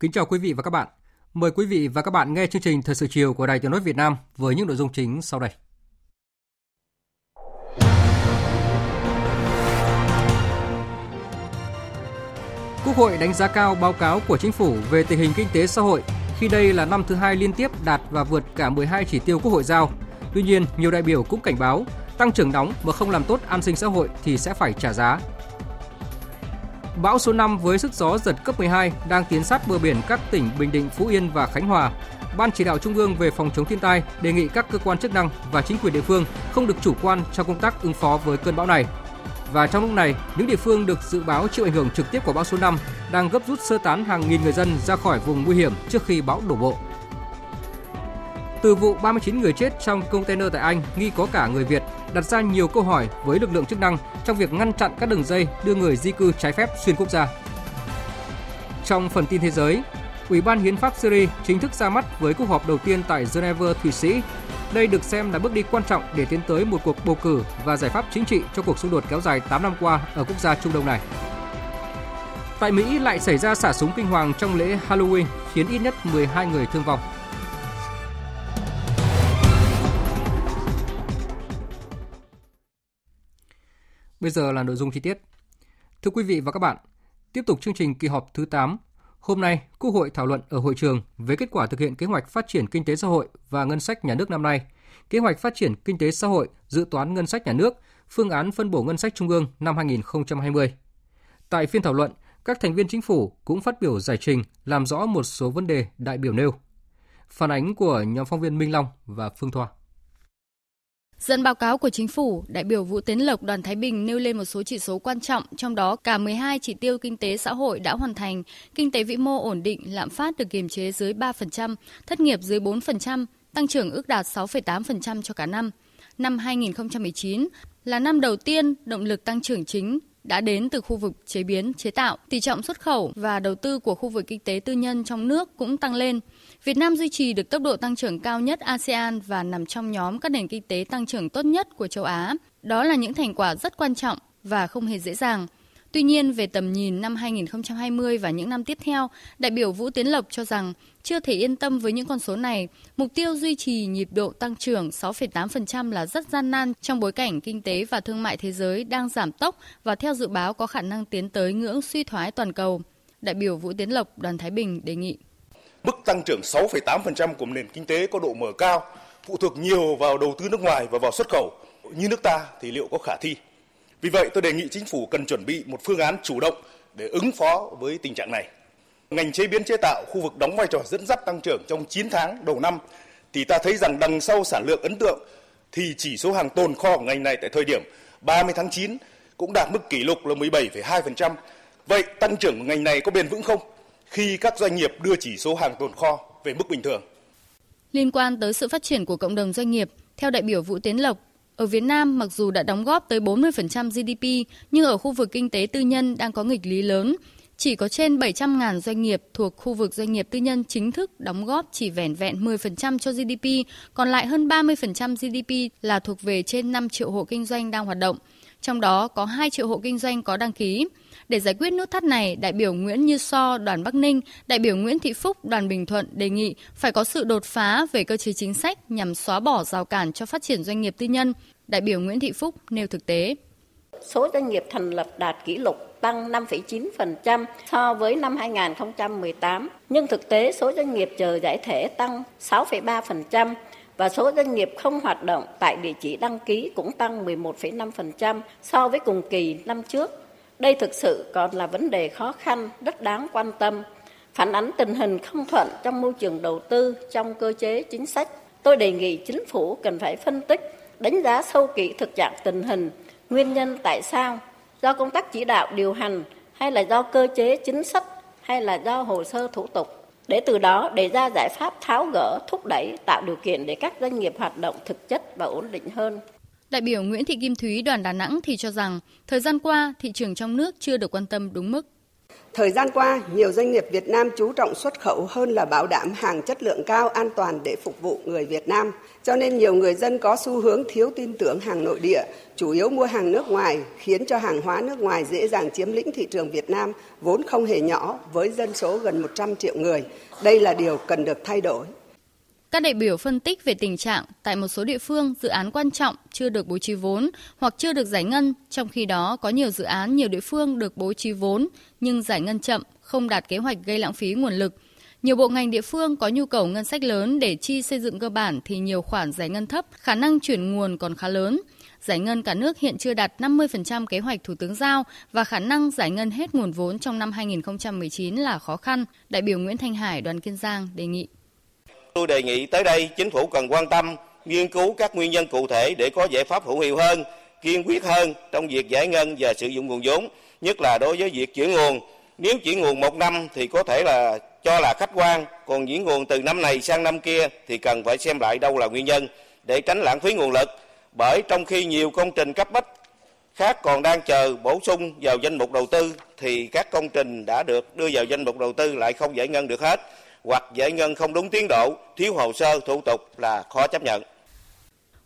Kính chào quý vị và các bạn. Mời quý vị và các bạn nghe chương trình Thời sự chiều của Đài Tiếng nói Việt Nam với những nội dung chính sau đây. Quốc hội đánh giá cao báo cáo của chính phủ về tình hình kinh tế xã hội khi đây là năm thứ hai liên tiếp đạt và vượt cả 12 chỉ tiêu Quốc hội giao. Tuy nhiên, nhiều đại biểu cũng cảnh báo tăng trưởng nóng mà không làm tốt an sinh xã hội thì sẽ phải trả giá. Bão số 5 với sức gió giật cấp 12 đang tiến sát bờ biển các tỉnh Bình Định, Phú Yên và Khánh Hòa. Ban chỉ đạo Trung ương về phòng chống thiên tai đề nghị các cơ quan chức năng và chính quyền địa phương không được chủ quan trong công tác ứng phó với cơn bão này. Và trong lúc này, những địa phương được dự báo chịu ảnh hưởng trực tiếp của bão số 5 đang gấp rút sơ tán hàng nghìn người dân ra khỏi vùng nguy hiểm trước khi bão đổ bộ. Từ vụ 39 người chết trong container tại Anh nghi có cả người Việt đặt ra nhiều câu hỏi với lực lượng chức năng trong việc ngăn chặn các đường dây đưa người di cư trái phép xuyên quốc gia. Trong phần tin thế giới, Ủy ban Hiến pháp Syria chính thức ra mắt với cuộc họp đầu tiên tại Geneva, Thụy Sĩ. Đây được xem là bước đi quan trọng để tiến tới một cuộc bầu cử và giải pháp chính trị cho cuộc xung đột kéo dài 8 năm qua ở quốc gia Trung Đông này. Tại Mỹ lại xảy ra xả súng kinh hoàng trong lễ Halloween khiến ít nhất 12 người thương vong. Bây giờ là nội dung chi tiết. Thưa quý vị và các bạn, tiếp tục chương trình kỳ họp thứ 8. Hôm nay, Quốc hội thảo luận ở hội trường về kết quả thực hiện kế hoạch phát triển kinh tế xã hội và ngân sách nhà nước năm nay, kế hoạch phát triển kinh tế xã hội, dự toán ngân sách nhà nước, phương án phân bổ ngân sách trung ương năm 2020. Tại phiên thảo luận, các thành viên chính phủ cũng phát biểu giải trình làm rõ một số vấn đề đại biểu nêu. Phản ánh của nhóm phóng viên Minh Long và Phương Thoa. Dẫn báo cáo của chính phủ, đại biểu Vũ Tiến Lộc đoàn Thái Bình nêu lên một số chỉ số quan trọng, trong đó cả 12 chỉ tiêu kinh tế xã hội đã hoàn thành, kinh tế vĩ mô ổn định, lạm phát được kiềm chế dưới 3%, thất nghiệp dưới 4%, tăng trưởng ước đạt 6,8% cho cả năm. Năm 2019 là năm đầu tiên động lực tăng trưởng chính đã đến từ khu vực chế biến, chế tạo, tỷ trọng xuất khẩu và đầu tư của khu vực kinh tế tư nhân trong nước cũng tăng lên. Việt Nam duy trì được tốc độ tăng trưởng cao nhất ASEAN và nằm trong nhóm các nền kinh tế tăng trưởng tốt nhất của châu Á. Đó là những thành quả rất quan trọng và không hề dễ dàng. Tuy nhiên, về tầm nhìn năm 2020 và những năm tiếp theo, đại biểu Vũ Tiến Lộc cho rằng chưa thể yên tâm với những con số này. Mục tiêu duy trì nhịp độ tăng trưởng 6,8% là rất gian nan trong bối cảnh kinh tế và thương mại thế giới đang giảm tốc và theo dự báo có khả năng tiến tới ngưỡng suy thoái toàn cầu. Đại biểu Vũ Tiến Lộc, đoàn Thái Bình đề nghị. Mức tăng trưởng 6,8% của nền kinh tế có độ mở cao, phụ thuộc nhiều vào đầu tư nước ngoài và vào xuất khẩu. Như nước ta thì liệu có khả thi? Vì vậy tôi đề nghị chính phủ cần chuẩn bị một phương án chủ động để ứng phó với tình trạng này. Ngành chế biến chế tạo khu vực đóng vai trò dẫn dắt tăng trưởng trong 9 tháng đầu năm thì ta thấy rằng đằng sau sản lượng ấn tượng thì chỉ số hàng tồn kho của ngành này tại thời điểm 30 tháng 9 cũng đạt mức kỷ lục là 17,2%. Vậy tăng trưởng của ngành này có bền vững không khi các doanh nghiệp đưa chỉ số hàng tồn kho về mức bình thường? Liên quan tới sự phát triển của cộng đồng doanh nghiệp, theo đại biểu Vũ Tiến Lộc, ở Việt Nam, mặc dù đã đóng góp tới 40% GDP, nhưng ở khu vực kinh tế tư nhân đang có nghịch lý lớn. Chỉ có trên 700.000 doanh nghiệp thuộc khu vực doanh nghiệp tư nhân chính thức đóng góp chỉ vẻn vẹn 10% cho GDP, còn lại hơn 30% GDP là thuộc về trên 5 triệu hộ kinh doanh đang hoạt động. Trong đó có 2 triệu hộ kinh doanh có đăng ký. Để giải quyết nút thắt này, đại biểu Nguyễn Như So, đoàn Bắc Ninh, đại biểu Nguyễn Thị Phúc, đoàn Bình Thuận đề nghị phải có sự đột phá về cơ chế chính sách nhằm xóa bỏ rào cản cho phát triển doanh nghiệp tư nhân. Đại biểu Nguyễn Thị Phúc nêu thực tế. Số doanh nghiệp thành lập đạt kỷ lục tăng 5,9% so với năm 2018, nhưng thực tế số doanh nghiệp chờ giải thể tăng 6,3% và số doanh nghiệp không hoạt động tại địa chỉ đăng ký cũng tăng 11,5% so với cùng kỳ năm trước. Đây thực sự còn là vấn đề khó khăn, rất đáng quan tâm, phản ánh tình hình không thuận trong môi trường đầu tư, trong cơ chế chính sách. Tôi đề nghị chính phủ cần phải phân tích, đánh giá sâu kỹ thực trạng tình hình, nguyên nhân tại sao, do công tác chỉ đạo điều hành hay là do cơ chế chính sách hay là do hồ sơ thủ tục để từ đó đề ra giải pháp tháo gỡ, thúc đẩy, tạo điều kiện để các doanh nghiệp hoạt động thực chất và ổn định hơn. Đại biểu Nguyễn Thị Kim Thúy đoàn Đà Nẵng thì cho rằng thời gian qua thị trường trong nước chưa được quan tâm đúng mức. Thời gian qua, nhiều doanh nghiệp Việt Nam chú trọng xuất khẩu hơn là bảo đảm hàng chất lượng cao an toàn để phục vụ người Việt Nam. Cho nên nhiều người dân có xu hướng thiếu tin tưởng hàng nội địa, chủ yếu mua hàng nước ngoài, khiến cho hàng hóa nước ngoài dễ dàng chiếm lĩnh thị trường Việt Nam vốn không hề nhỏ với dân số gần 100 triệu người. Đây là điều cần được thay đổi. Các đại biểu phân tích về tình trạng tại một số địa phương dự án quan trọng chưa được bố trí vốn hoặc chưa được giải ngân, trong khi đó có nhiều dự án nhiều địa phương được bố trí vốn nhưng giải ngân chậm, không đạt kế hoạch gây lãng phí nguồn lực. Nhiều bộ ngành địa phương có nhu cầu ngân sách lớn để chi xây dựng cơ bản thì nhiều khoản giải ngân thấp, khả năng chuyển nguồn còn khá lớn. Giải ngân cả nước hiện chưa đạt 50% kế hoạch Thủ tướng giao và khả năng giải ngân hết nguồn vốn trong năm 2019 là khó khăn. Đại biểu Nguyễn Thanh Hải, đoàn Kiên Giang đề nghị. Tôi đề nghị tới đây chính phủ cần quan tâm, nghiên cứu các nguyên nhân cụ thể để có giải pháp hữu hiệu hơn, kiên quyết hơn trong việc giải ngân và sử dụng nguồn vốn, nhất là đối với việc chuyển nguồn. Nếu chuyển nguồn một năm thì có thể là cho là khách quan, còn chuyển nguồn từ năm này sang năm kia thì cần phải xem lại đâu là nguyên nhân để tránh lãng phí nguồn lực. Bởi trong khi nhiều công trình cấp bách khác còn đang chờ bổ sung vào danh mục đầu tư thì các công trình đã được đưa vào danh mục đầu tư lại không giải ngân được hết hoặc giải ngân không đúng tiến độ, thiếu hồ sơ thủ tục là khó chấp nhận.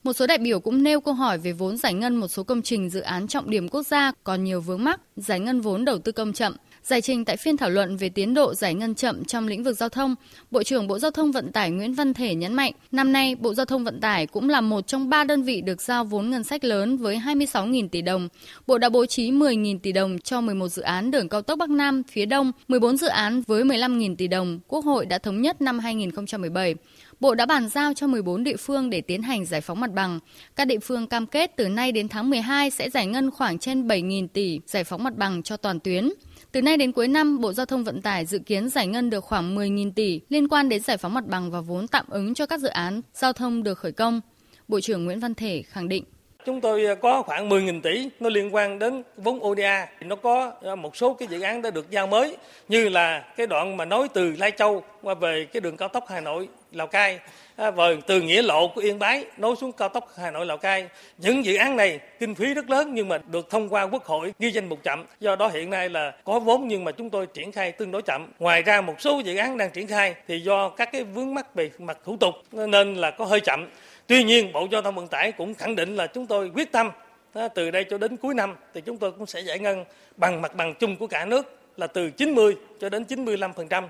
Một số đại biểu cũng nêu câu hỏi về vốn giải ngân một số công trình dự án trọng điểm quốc gia còn nhiều vướng mắc, giải ngân vốn đầu tư công chậm. Giải trình tại phiên thảo luận về tiến độ giải ngân chậm trong lĩnh vực giao thông, Bộ trưởng Bộ Giao thông Vận tải Nguyễn Văn Thể nhấn mạnh, năm nay Bộ Giao thông Vận tải cũng là một trong ba đơn vị được giao vốn ngân sách lớn với 26.000 tỷ đồng. Bộ đã bố trí 10.000 tỷ đồng cho 11 dự án đường cao tốc Bắc Nam phía Đông, 14 dự án với 15.000 tỷ đồng. Quốc hội đã thống nhất năm 2017. Bộ đã bàn giao cho 14 địa phương để tiến hành giải phóng mặt bằng. Các địa phương cam kết từ nay đến tháng 12 sẽ giải ngân khoảng trên 7.000 tỷ giải phóng mặt bằng cho toàn tuyến. Từ nay đến cuối năm, Bộ Giao thông Vận tải dự kiến giải ngân được khoảng 10.000 tỷ liên quan đến giải phóng mặt bằng và vốn tạm ứng cho các dự án giao thông được khởi công. Bộ trưởng Nguyễn Văn Thể khẳng định. Chúng tôi có khoảng 10.000 tỷ nó liên quan đến vốn ODA. Nó có một số cái dự án đã được giao mới như là cái đoạn mà nối từ Lai Châu qua về cái đường cao tốc Hà Nội Lào Cai à, và từ nghĩa lộ của Yên Bái nối xuống cao tốc Hà Nội Lào Cai. Những dự án này kinh phí rất lớn nhưng mà được thông qua Quốc hội ghi danh mục chậm. Do đó hiện nay là có vốn nhưng mà chúng tôi triển khai tương đối chậm. Ngoài ra một số dự án đang triển khai thì do các cái vướng mắc về mặt thủ tục nên là có hơi chậm. Tuy nhiên, Bộ Giao thông Vận tải cũng khẳng định là chúng tôi quyết tâm à, từ đây cho đến cuối năm thì chúng tôi cũng sẽ giải ngân bằng mặt bằng chung của cả nước là từ 90 cho đến 95%.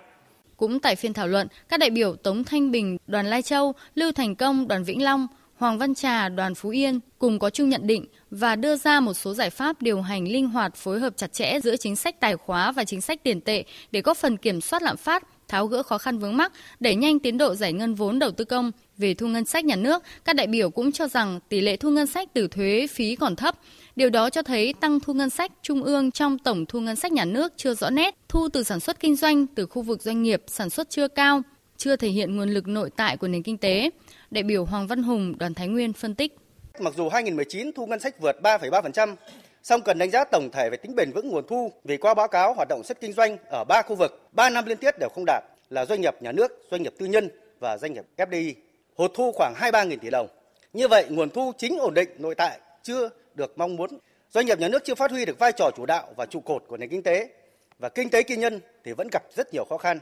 Cũng tại phiên thảo luận, các đại biểu Tống Thanh Bình, đoàn Lai Châu, Lưu Thành Công, đoàn Vĩnh Long, Hoàng Văn Trà, đoàn Phú Yên cùng có chung nhận định và đưa ra một số giải pháp điều hành linh hoạt phối hợp chặt chẽ giữa chính sách tài khóa và chính sách tiền tệ để góp phần kiểm soát lạm phát, tháo gỡ khó khăn vướng mắc, đẩy nhanh tiến độ giải ngân vốn đầu tư công. Về thu ngân sách nhà nước, các đại biểu cũng cho rằng tỷ lệ thu ngân sách từ thuế phí còn thấp, Điều đó cho thấy tăng thu ngân sách trung ương trong tổng thu ngân sách nhà nước chưa rõ nét, thu từ sản xuất kinh doanh từ khu vực doanh nghiệp sản xuất chưa cao, chưa thể hiện nguồn lực nội tại của nền kinh tế. Đại biểu Hoàng Văn Hùng, đoàn Thái Nguyên phân tích. Mặc dù 2019 thu ngân sách vượt 3,3%, song cần đánh giá tổng thể về tính bền vững nguồn thu vì qua báo cáo hoạt động xuất kinh doanh ở ba khu vực, 3 năm liên tiếp đều không đạt là doanh nghiệp nhà nước, doanh nghiệp tư nhân và doanh nghiệp FDI. Hụt thu khoảng 23.000 tỷ đồng. Như vậy, nguồn thu chính ổn định nội tại chưa được mong muốn. Doanh nghiệp nhà nước chưa phát huy được vai trò chủ đạo và trụ cột của nền kinh tế và kinh tế tư nhân thì vẫn gặp rất nhiều khó khăn.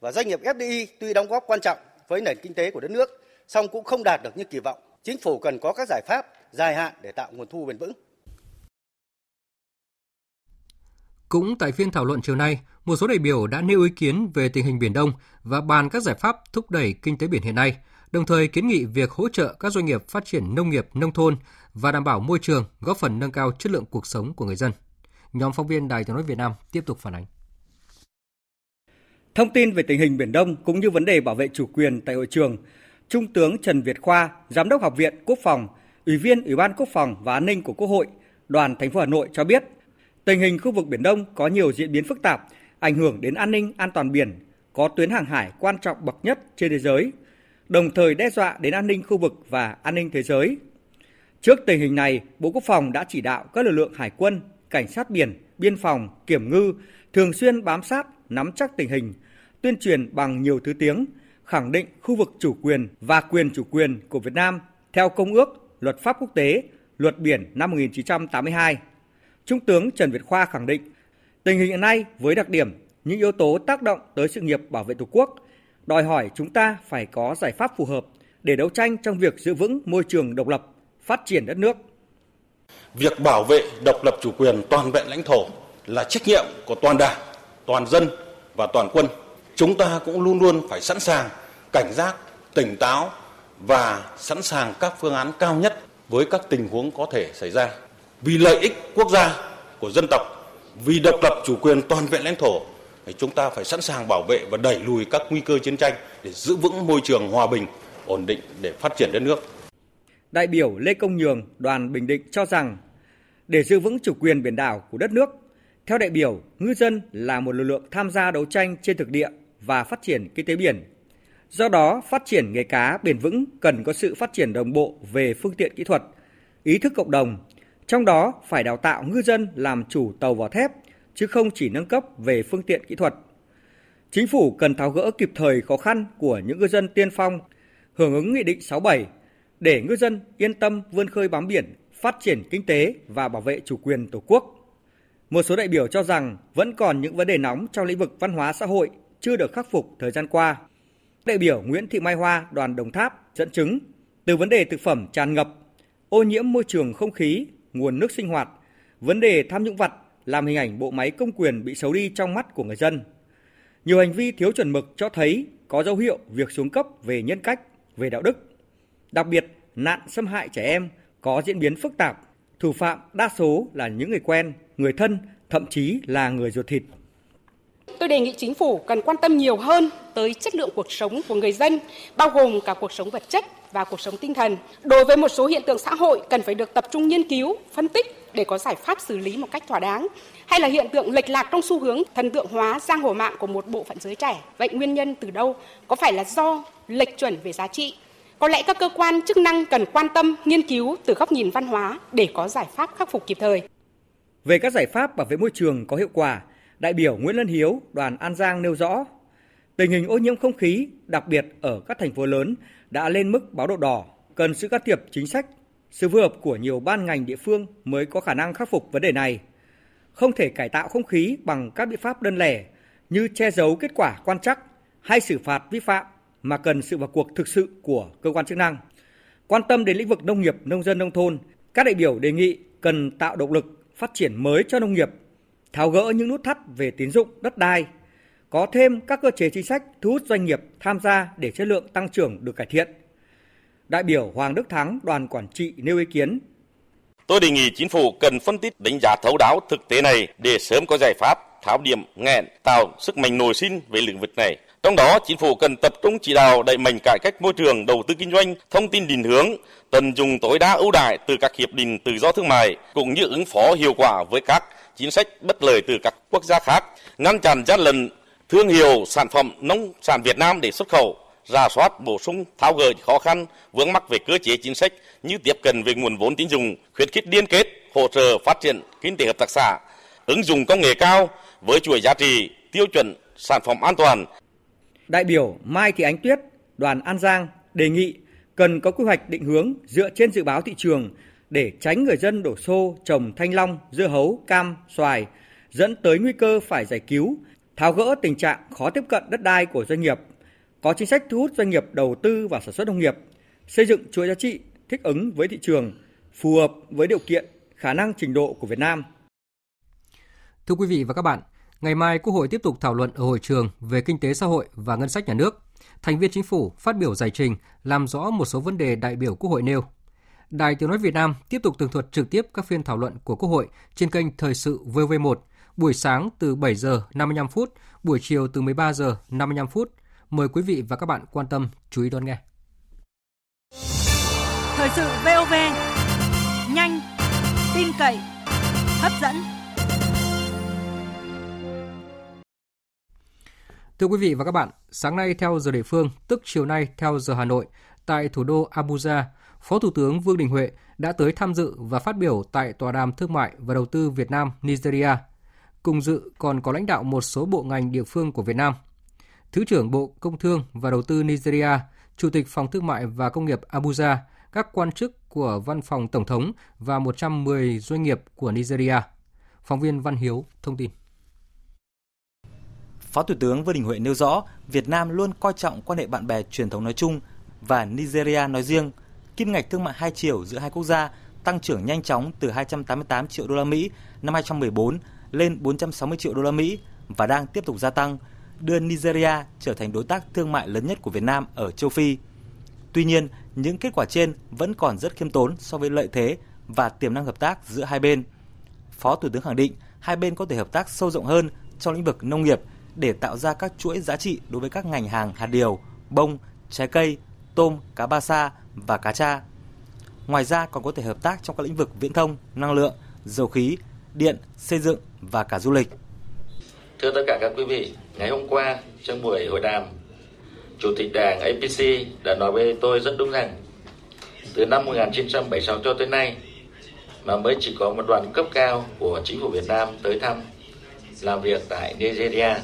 Và doanh nghiệp FDI tuy đóng góp quan trọng với nền kinh tế của đất nước, song cũng không đạt được như kỳ vọng. Chính phủ cần có các giải pháp dài hạn để tạo nguồn thu bền vững. Cũng tại phiên thảo luận chiều nay, một số đại biểu đã nêu ý kiến về tình hình Biển Đông và bàn các giải pháp thúc đẩy kinh tế biển hiện nay, đồng thời kiến nghị việc hỗ trợ các doanh nghiệp phát triển nông nghiệp, nông thôn và đảm bảo môi trường, góp phần nâng cao chất lượng cuộc sống của người dân. Nhóm phóng viên Đài tiếng nói Việt Nam tiếp tục phản ánh. Thông tin về tình hình Biển Đông cũng như vấn đề bảo vệ chủ quyền tại hội trường, Trung tướng Trần Việt Khoa, Giám đốc Học viện Quốc phòng, Ủy viên Ủy ban Quốc phòng và An ninh của Quốc hội, đoàn thành phố Hà Nội cho biết, Tình hình khu vực Biển Đông có nhiều diễn biến phức tạp, ảnh hưởng đến an ninh an toàn biển, có tuyến hàng hải quan trọng bậc nhất trên thế giới, đồng thời đe dọa đến an ninh khu vực và an ninh thế giới. Trước tình hình này, Bộ Quốc phòng đã chỉ đạo các lực lượng hải quân, cảnh sát biển, biên phòng, kiểm ngư thường xuyên bám sát, nắm chắc tình hình, tuyên truyền bằng nhiều thứ tiếng, khẳng định khu vực chủ quyền và quyền chủ quyền của Việt Nam theo Công ước, Luật pháp quốc tế, Luật biển năm 1982. Trung tướng Trần Việt Khoa khẳng định, tình hình hiện nay với đặc điểm những yếu tố tác động tới sự nghiệp bảo vệ Tổ quốc đòi hỏi chúng ta phải có giải pháp phù hợp để đấu tranh trong việc giữ vững môi trường độc lập, phát triển đất nước. Việc bảo vệ độc lập chủ quyền toàn vẹn lãnh thổ là trách nhiệm của toàn Đảng, toàn dân và toàn quân. Chúng ta cũng luôn luôn phải sẵn sàng, cảnh giác, tỉnh táo và sẵn sàng các phương án cao nhất với các tình huống có thể xảy ra. Vì lợi ích quốc gia của dân tộc, vì độc lập chủ quyền toàn vẹn lãnh thổ thì chúng ta phải sẵn sàng bảo vệ và đẩy lùi các nguy cơ chiến tranh để giữ vững môi trường hòa bình, ổn định để phát triển đất nước. Đại biểu Lê Công Nhường, đoàn Bình Định cho rằng để giữ vững chủ quyền biển đảo của đất nước, theo đại biểu, ngư dân là một lực lượng tham gia đấu tranh trên thực địa và phát triển kinh tế biển. Do đó, phát triển nghề cá bền vững cần có sự phát triển đồng bộ về phương tiện kỹ thuật, ý thức cộng đồng, trong đó phải đào tạo ngư dân làm chủ tàu vỏ thép, chứ không chỉ nâng cấp về phương tiện kỹ thuật. Chính phủ cần tháo gỡ kịp thời khó khăn của những ngư dân tiên phong, hưởng ứng Nghị định 67 để ngư dân yên tâm vươn khơi bám biển, phát triển kinh tế và bảo vệ chủ quyền Tổ quốc. Một số đại biểu cho rằng vẫn còn những vấn đề nóng trong lĩnh vực văn hóa xã hội chưa được khắc phục thời gian qua. Đại biểu Nguyễn Thị Mai Hoa, đoàn Đồng Tháp dẫn chứng từ vấn đề thực phẩm tràn ngập, ô nhiễm môi trường không khí, nguồn nước sinh hoạt, vấn đề tham nhũng vặt làm hình ảnh bộ máy công quyền bị xấu đi trong mắt của người dân. Nhiều hành vi thiếu chuẩn mực cho thấy có dấu hiệu việc xuống cấp về nhân cách, về đạo đức. Đặc biệt, nạn xâm hại trẻ em có diễn biến phức tạp, thủ phạm đa số là những người quen, người thân, thậm chí là người ruột thịt. Tôi đề nghị chính phủ cần quan tâm nhiều hơn tới chất lượng cuộc sống của người dân, bao gồm cả cuộc sống vật chất và cuộc sống tinh thần. Đối với một số hiện tượng xã hội cần phải được tập trung nghiên cứu, phân tích để có giải pháp xử lý một cách thỏa đáng. Hay là hiện tượng lệch lạc trong xu hướng thần tượng hóa giang hồ mạng của một bộ phận giới trẻ. Vậy nguyên nhân từ đâu? Có phải là do lệch chuẩn về giá trị? Có lẽ các cơ quan chức năng cần quan tâm, nghiên cứu từ góc nhìn văn hóa để có giải pháp khắc phục kịp thời. Về các giải pháp bảo vệ môi trường có hiệu quả, đại biểu Nguyễn Lân Hiếu, đoàn An Giang nêu rõ, tình hình ô nhiễm không khí, đặc biệt ở các thành phố lớn đã lên mức báo động đỏ, cần sự can thiệp chính sách, sự phối hợp của nhiều ban ngành địa phương mới có khả năng khắc phục vấn đề này. Không thể cải tạo không khí bằng các biện pháp đơn lẻ như che giấu kết quả quan trắc hay xử phạt vi phạm mà cần sự vào cuộc thực sự của cơ quan chức năng. Quan tâm đến lĩnh vực nông nghiệp, nông dân nông thôn, các đại biểu đề nghị cần tạo động lực phát triển mới cho nông nghiệp, tháo gỡ những nút thắt về tín dụng, đất đai, có thêm các cơ chế chính sách thu hút doanh nghiệp tham gia để chất lượng tăng trưởng được cải thiện. Đại biểu Hoàng Đức Thắng, đoàn quản trị nêu ý kiến. Tôi đề nghị chính phủ cần phân tích đánh giá thấu đáo thực tế này để sớm có giải pháp tháo điểm nghẹn tạo sức mạnh nổi sinh về lĩnh vực này. Trong đó, chính phủ cần tập trung chỉ đạo đẩy mạnh cải cách môi trường, đầu tư kinh doanh, thông tin định hướng, tận dụng tối đa ưu đại từ các hiệp định tự do thương mại cũng như ứng phó hiệu quả với các chính sách bất lợi từ các quốc gia khác, ngăn chặn gian lận thương hiệu sản phẩm nông sản Việt Nam để xuất khẩu, ra soát bổ sung tháo gỡ khó khăn vướng mắc về cơ chế chính sách như tiếp cận về nguồn vốn tín dụng, khuyến khích liên kết, hỗ trợ phát triển kinh tế hợp tác xã, ứng dụng công nghệ cao với chuỗi giá trị, tiêu chuẩn sản phẩm an toàn. Đại biểu Mai Thị Ánh Tuyết, đoàn An Giang đề nghị cần có quy hoạch định hướng dựa trên dự báo thị trường để tránh người dân đổ xô trồng thanh long, dưa hấu, cam, xoài, dẫn tới nguy cơ phải giải cứu, tháo gỡ tình trạng khó tiếp cận đất đai của doanh nghiệp, có chính sách thu hút doanh nghiệp đầu tư vào sản xuất nông nghiệp, xây dựng chuỗi giá trị thích ứng với thị trường, phù hợp với điều kiện, khả năng trình độ của Việt Nam. Thưa quý vị và các bạn, ngày mai Quốc hội tiếp tục thảo luận ở hội trường về kinh tế xã hội và ngân sách nhà nước. Thành viên chính phủ phát biểu giải trình làm rõ một số vấn đề đại biểu Quốc hội nêu. Đài Tiếng nói Việt Nam tiếp tục tường thuật trực tiếp các phiên thảo luận của Quốc hội trên kênh Thời sự VV1, buổi sáng từ 7 giờ 55 phút, buổi chiều từ 13 giờ 55 phút. Mời quý vị và các bạn quan tâm chú ý đón nghe. Thời sự VOV nhanh, tin cậy, hấp dẫn. Thưa quý vị và các bạn, sáng nay theo giờ địa phương, tức chiều nay theo giờ Hà Nội, tại thủ đô Abuja, Phó Thủ tướng Vương Đình Huệ đã tới tham dự và phát biểu tại Tòa đàm Thương mại và Đầu tư Việt Nam Nigeria – Cùng dự còn có lãnh đạo một số bộ ngành địa phương của Việt Nam. Thứ trưởng Bộ Công Thương và Đầu tư Nigeria, Chủ tịch Phòng Thương mại và Công nghiệp Abuja, các quan chức của Văn phòng Tổng thống và 110 doanh nghiệp của Nigeria. Phóng viên Văn Hiếu thông tin. Phó Thủ tướng Vương Đình Huệ nêu rõ, Việt Nam luôn coi trọng quan hệ bạn bè truyền thống nói chung và Nigeria nói riêng. Kim ngạch thương mại hai chiều giữa hai quốc gia tăng trưởng nhanh chóng từ 288 triệu đô la Mỹ năm 2014 lên 460 triệu đô la Mỹ và đang tiếp tục gia tăng, đưa Nigeria trở thành đối tác thương mại lớn nhất của Việt Nam ở châu Phi. Tuy nhiên, những kết quả trên vẫn còn rất khiêm tốn so với lợi thế và tiềm năng hợp tác giữa hai bên. Phó Thủ tướng khẳng định hai bên có thể hợp tác sâu rộng hơn trong lĩnh vực nông nghiệp để tạo ra các chuỗi giá trị đối với các ngành hàng hạt điều, bông, trái cây, tôm, cá ba sa và cá tra. Ngoài ra còn có thể hợp tác trong các lĩnh vực viễn thông, năng lượng, dầu khí, điện, xây dựng và cả du lịch. Thưa tất cả các quý vị, ngày hôm qua trong buổi hội đàm, Chủ tịch Đảng APC đã nói với tôi rất đúng rằng từ năm 1976 cho tới nay mà mới chỉ có một đoàn cấp cao của chính phủ Việt Nam tới thăm làm việc tại Nigeria.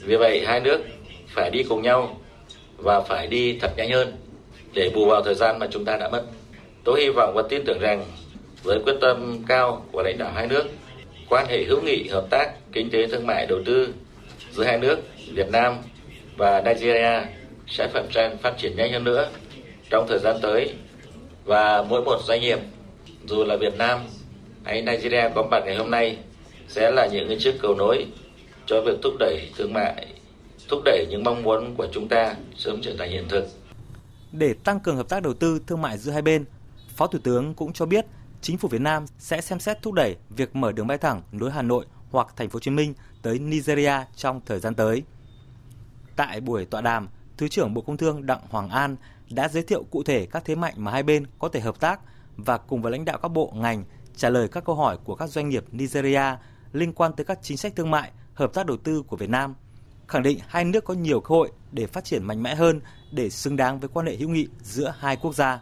Vì vậy hai nước phải đi cùng nhau và phải đi thật nhanh hơn để bù vào thời gian mà chúng ta đã mất. Tôi hy vọng và tin tưởng rằng với quyết tâm cao của lãnh đạo hai nước, quan hệ hữu nghị, hợp tác, kinh tế, thương mại, đầu tư giữa hai nước Việt Nam và Nigeria sẽ phát triển phát triển nhanh hơn nữa trong thời gian tới và mỗi một doanh nghiệp dù là Việt Nam hay Nigeria có mặt ngày hôm nay sẽ là những cái chiếc cầu nối cho việc thúc đẩy thương mại, thúc đẩy những mong muốn của chúng ta sớm trở thành hiện thực. Để tăng cường hợp tác đầu tư thương mại giữa hai bên, Phó Thủ tướng cũng cho biết chính phủ Việt Nam sẽ xem xét thúc đẩy việc mở đường bay thẳng nối Hà Nội hoặc Thành phố Hồ Chí Minh tới Nigeria trong thời gian tới. Tại buổi tọa đàm, Thứ trưởng Bộ Công Thương Đặng Hoàng An đã giới thiệu cụ thể các thế mạnh mà hai bên có thể hợp tác và cùng với lãnh đạo các bộ ngành trả lời các câu hỏi của các doanh nghiệp Nigeria liên quan tới các chính sách thương mại, hợp tác đầu tư của Việt Nam, khẳng định hai nước có nhiều cơ hội để phát triển mạnh mẽ hơn để xứng đáng với quan hệ hữu nghị giữa hai quốc gia.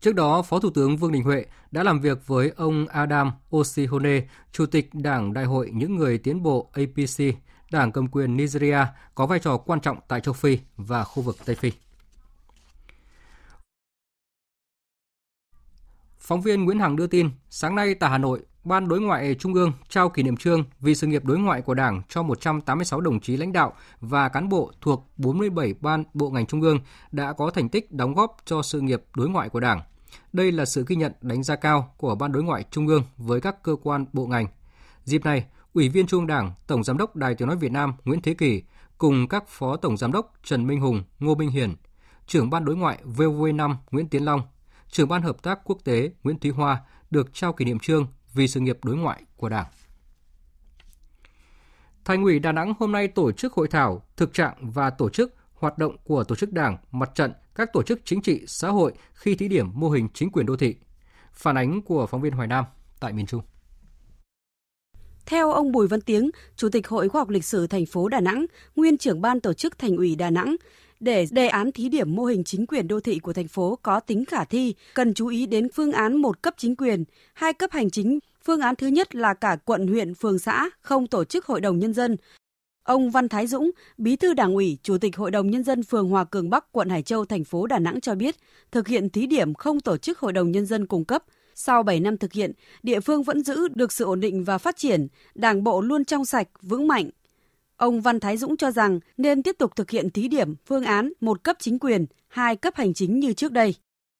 Trước đó, Phó Thủ tướng Vương Đình Huệ đã làm việc với ông Adam Osihone, Chủ tịch Đảng Đại hội Những Người Tiến bộ APC, đảng cầm quyền Nigeria có vai trò quan trọng tại châu Phi và khu vực Tây Phi. Phóng viên Nguyễn Hằng đưa tin, sáng nay tại Hà Nội, Ban Đối ngoại Trung ương trao kỷ niệm trương vì sự nghiệp đối ngoại của Đảng cho 186 đồng chí lãnh đạo và cán bộ thuộc 47 ban bộ ngành Trung ương đã có thành tích đóng góp cho sự nghiệp đối ngoại của Đảng. Đây là sự ghi nhận đánh giá cao của Ban Đối ngoại Trung ương với các cơ quan bộ ngành. Dịp này, Ủy viên Trung Đảng, Tổng Giám đốc Đài Tiếng Nói Việt Nam Nguyễn Thế Kỳ cùng các Phó Tổng Giám đốc Trần Minh Hùng, Ngô Minh Hiển, trưởng Ban Đối ngoại VV5 Nguyễn Tiến Long, trưởng Ban Hợp tác Quốc tế Nguyễn Thúy Hoa được trao kỷ niệm trương vì sự nghiệp đối ngoại của Đảng. Thành ủy Đà Nẵng hôm nay tổ chức hội thảo thực trạng và tổ chức hoạt động của tổ chức đảng, mặt trận, các tổ chức chính trị, xã hội khi thí điểm mô hình chính quyền đô thị. Phản ánh của phóng viên Hoài Nam tại miền Trung. Theo ông Bùi Văn Tiếng, Chủ tịch Hội Khoa học Lịch sử thành phố Đà Nẵng, nguyên trưởng ban tổ chức Thành ủy Đà Nẵng, để đề án thí điểm mô hình chính quyền đô thị của thành phố có tính khả thi, cần chú ý đến phương án một cấp chính quyền, hai cấp hành chính. Phương án thứ nhất là cả quận, huyện, phường, xã không tổ chức hội đồng nhân dân. Ông Văn Thái Dũng, Bí thư Đảng ủy, Chủ tịch Hội đồng nhân dân phường Hòa Cường Bắc, quận Hải Châu, thành phố Đà Nẵng cho biết, thực hiện thí điểm không tổ chức hội đồng nhân dân cung cấp – sau 7 năm thực hiện, địa phương vẫn giữ được sự ổn định và phát triển, đảng bộ luôn trong sạch, vững mạnh. Ông Văn Thái Dũng cho rằng nên tiếp tục thực hiện thí điểm phương án một cấp chính quyền, hai cấp hành chính như trước đây.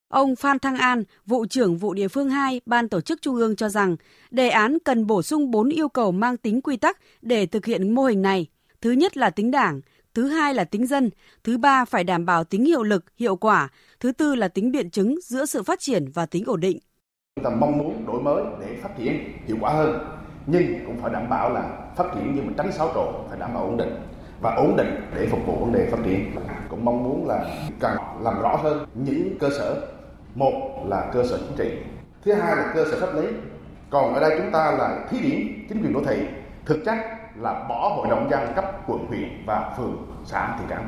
Ông Phan Thăng An, vụ trưởng vụ địa phương 2, Ban tổ chức Trung ương cho rằng đề án cần bổ sung 4 yêu cầu mang tính quy tắc để thực hiện mô hình này. Thứ nhất là tính đảng, thứ hai là tính dân, thứ ba phải đảm bảo tính hiệu lực, hiệu quả, thứ tư là tính biện chứng giữa sự phát triển và tính ổn định. Chúng ta mong muốn đổi mới để phát triển hiệu quả hơn nhưng cũng phải đảm bảo là phát triển nhưng mà tránh xáo trộn phải đảm bảo ổn định. Và ổn định để phục vụ vấn đề phát triển. Cũng mong muốn là cần làm rõ hơn những cơ sở. Một là cơ sở chính trị. Thứ hai là cơ sở pháp lý. Còn ở đây chúng ta là thí điểm chính quyền đô thị. Thực chất là bỏ hội đồng dân cấp quận huyện và phường xã thị trấn.